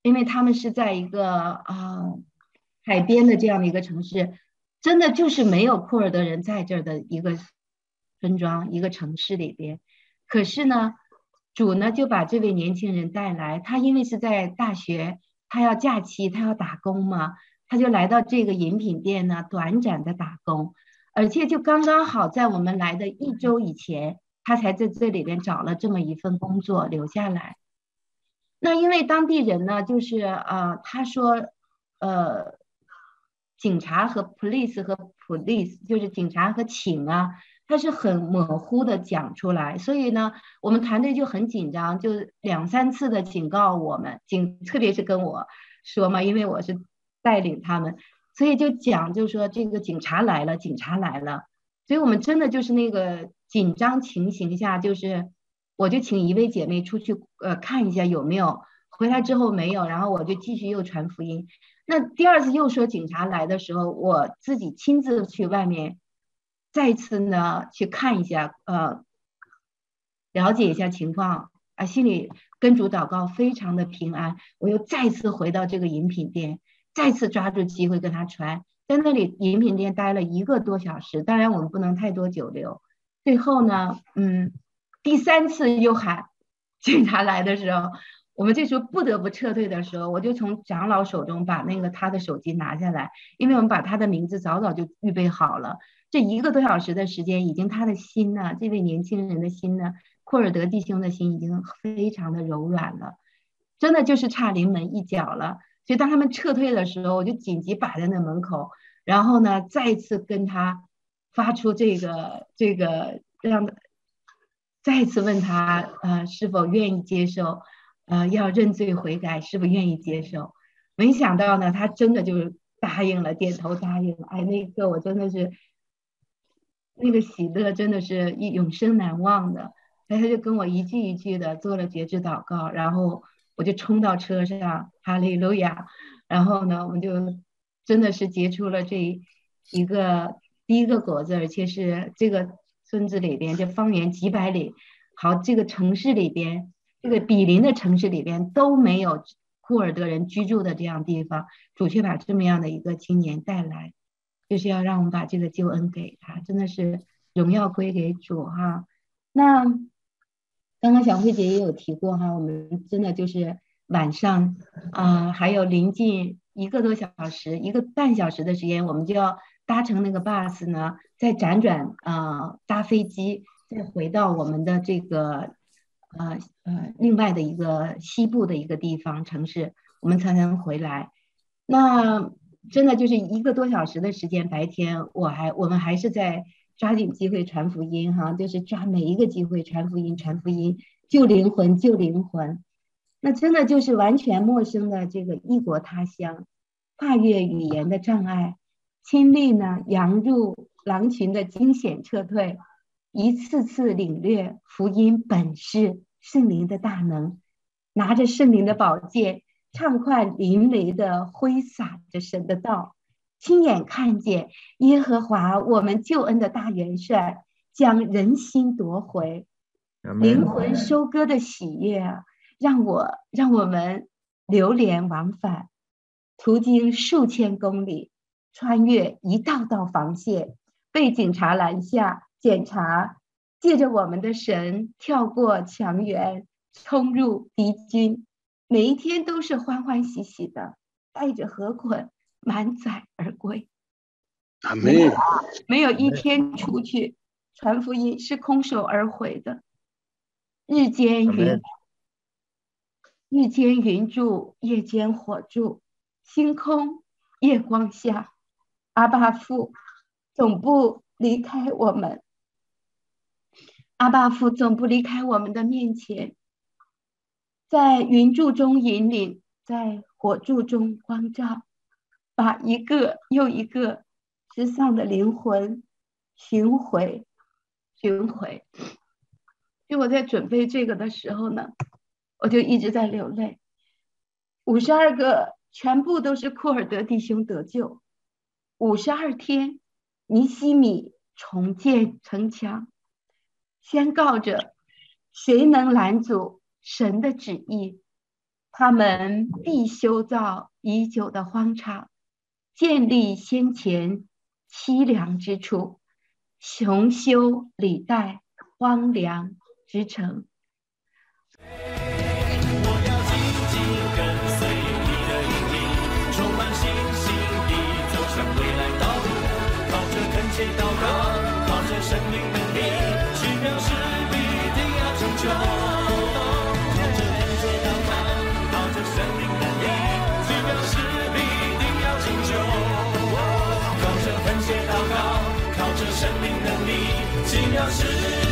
S2: 因为他们是在一个啊、海边的这样的一个城市，真的就是没有库尔德人在这儿的一个村庄一个城市里边。可是呢，主呢就把这位年轻人带来，他因为是在大学，他要假期，他要打工嘛，他就来到这个饮品店呢，短暂的打工。而且就刚刚好在我们来的一周以前，他才在这里边找了这么一份工作留下来。那因为当地人呢，就是呃，他说，呃，警察和 police 和 police 就是警察和请啊，他是很模糊的讲出来，所以呢，我们团队就很紧张，就两三次的警告我们，警特别是跟我说嘛，因为我是带领他们。所以就讲，就说这个警察来了，警察来了。所以我们真的就是那个紧张情形下，就是我就请一位姐妹出去呃看一下有没有，回来之后没有，然后我就继续又传福音。那第二次又说警察来的时候，我自己亲自去外面再次呢去看一下，呃，了解一下情况啊，心里跟主祷告，非常的平安。我又再次回到这个饮品店。再次抓住机会跟他传，在那里饮品店待了一个多小时。当然我们不能太多久留。最后呢，嗯，第三次又喊 警察来的时候，我们这时候不得不撤退的时候，我就从长老手中把那个他的手机拿下来，因为我们把他的名字早早就预备好了。这一个多小时的时间，已经他的心呢，这位年轻人的心呢，库尔德弟兄的心已经非常的柔软了，真的就是差临门一脚了。所以当他们撤退的时候，我就紧急摆在那门口，然后呢，再次跟他发出这个这个让，再次问他呃是否愿意接受，呃要认罪悔改，是否愿意接受？没想到呢，他真的就答应了，点头答应了。哎，那一刻我真的是那个喜乐，真的是一永生难忘的。哎，他就跟我一句一句的做了节制祷告，然后我就冲到车上，哈利路亚。然后呢，我们就真的是结出了这一个第一个果子，而且是这个村子里边，这方圆几百里，好，这个城市里边，这个比邻的城市里边都没有库尔德人居住的这样地方，主却把这么样的一个青年带来，就是要让我们把这个救恩给他，真的是荣耀归给主哈。那刚刚小慧姐也有提过哈，我们真的就是。晚上啊、呃，还有临近一个多小时、一个半小时的时间，我们就要搭乘那个 bus 呢，再辗转啊、呃，搭飞机，再回到我们的这个呃呃另外的一个西部的一个地方城市，我们才能回来。那真的就是一个多小时的时间，白天我还我们还是在抓紧机会传福音哈，就是抓每一个机会传福音、传福音，救灵魂、救灵魂。那真的就是完全陌生的这个异国他乡，跨越语言的障碍，亲历呢羊入狼群的惊险撤退，一次次领略福音本是圣灵的大能，拿着圣灵的宝剑，畅快淋漓的挥洒着神的道，亲眼看见耶和华我们救恩的大元帅将人心夺回，灵魂收割的喜悦啊！让我让我们流连往返，途经数千公里，穿越一道道防线，被警察拦下检查，借着我们的神跳过墙垣，冲入敌军，每一天都是欢欢喜喜的，带着禾捆满载而归。
S3: 没有。
S2: 没有一天出去传福音是空手而回的，日间云。日间云柱，夜间火柱，星空夜光下，阿爸父总不离开我们。阿爸父总不离开我们的面前，在云柱中引领，在火柱中光照，把一个又一个失丧的灵魂寻回，寻回。就我在准备这个的时候呢。我就一直在流泪。五十二个全部都是库尔德弟兄得救。五十二天，尼西米重建城墙，宣告着：谁能拦阻神的旨意？他们必修造已久的荒场，建立先前凄凉之处，重修历代荒凉之城。
S10: 让时，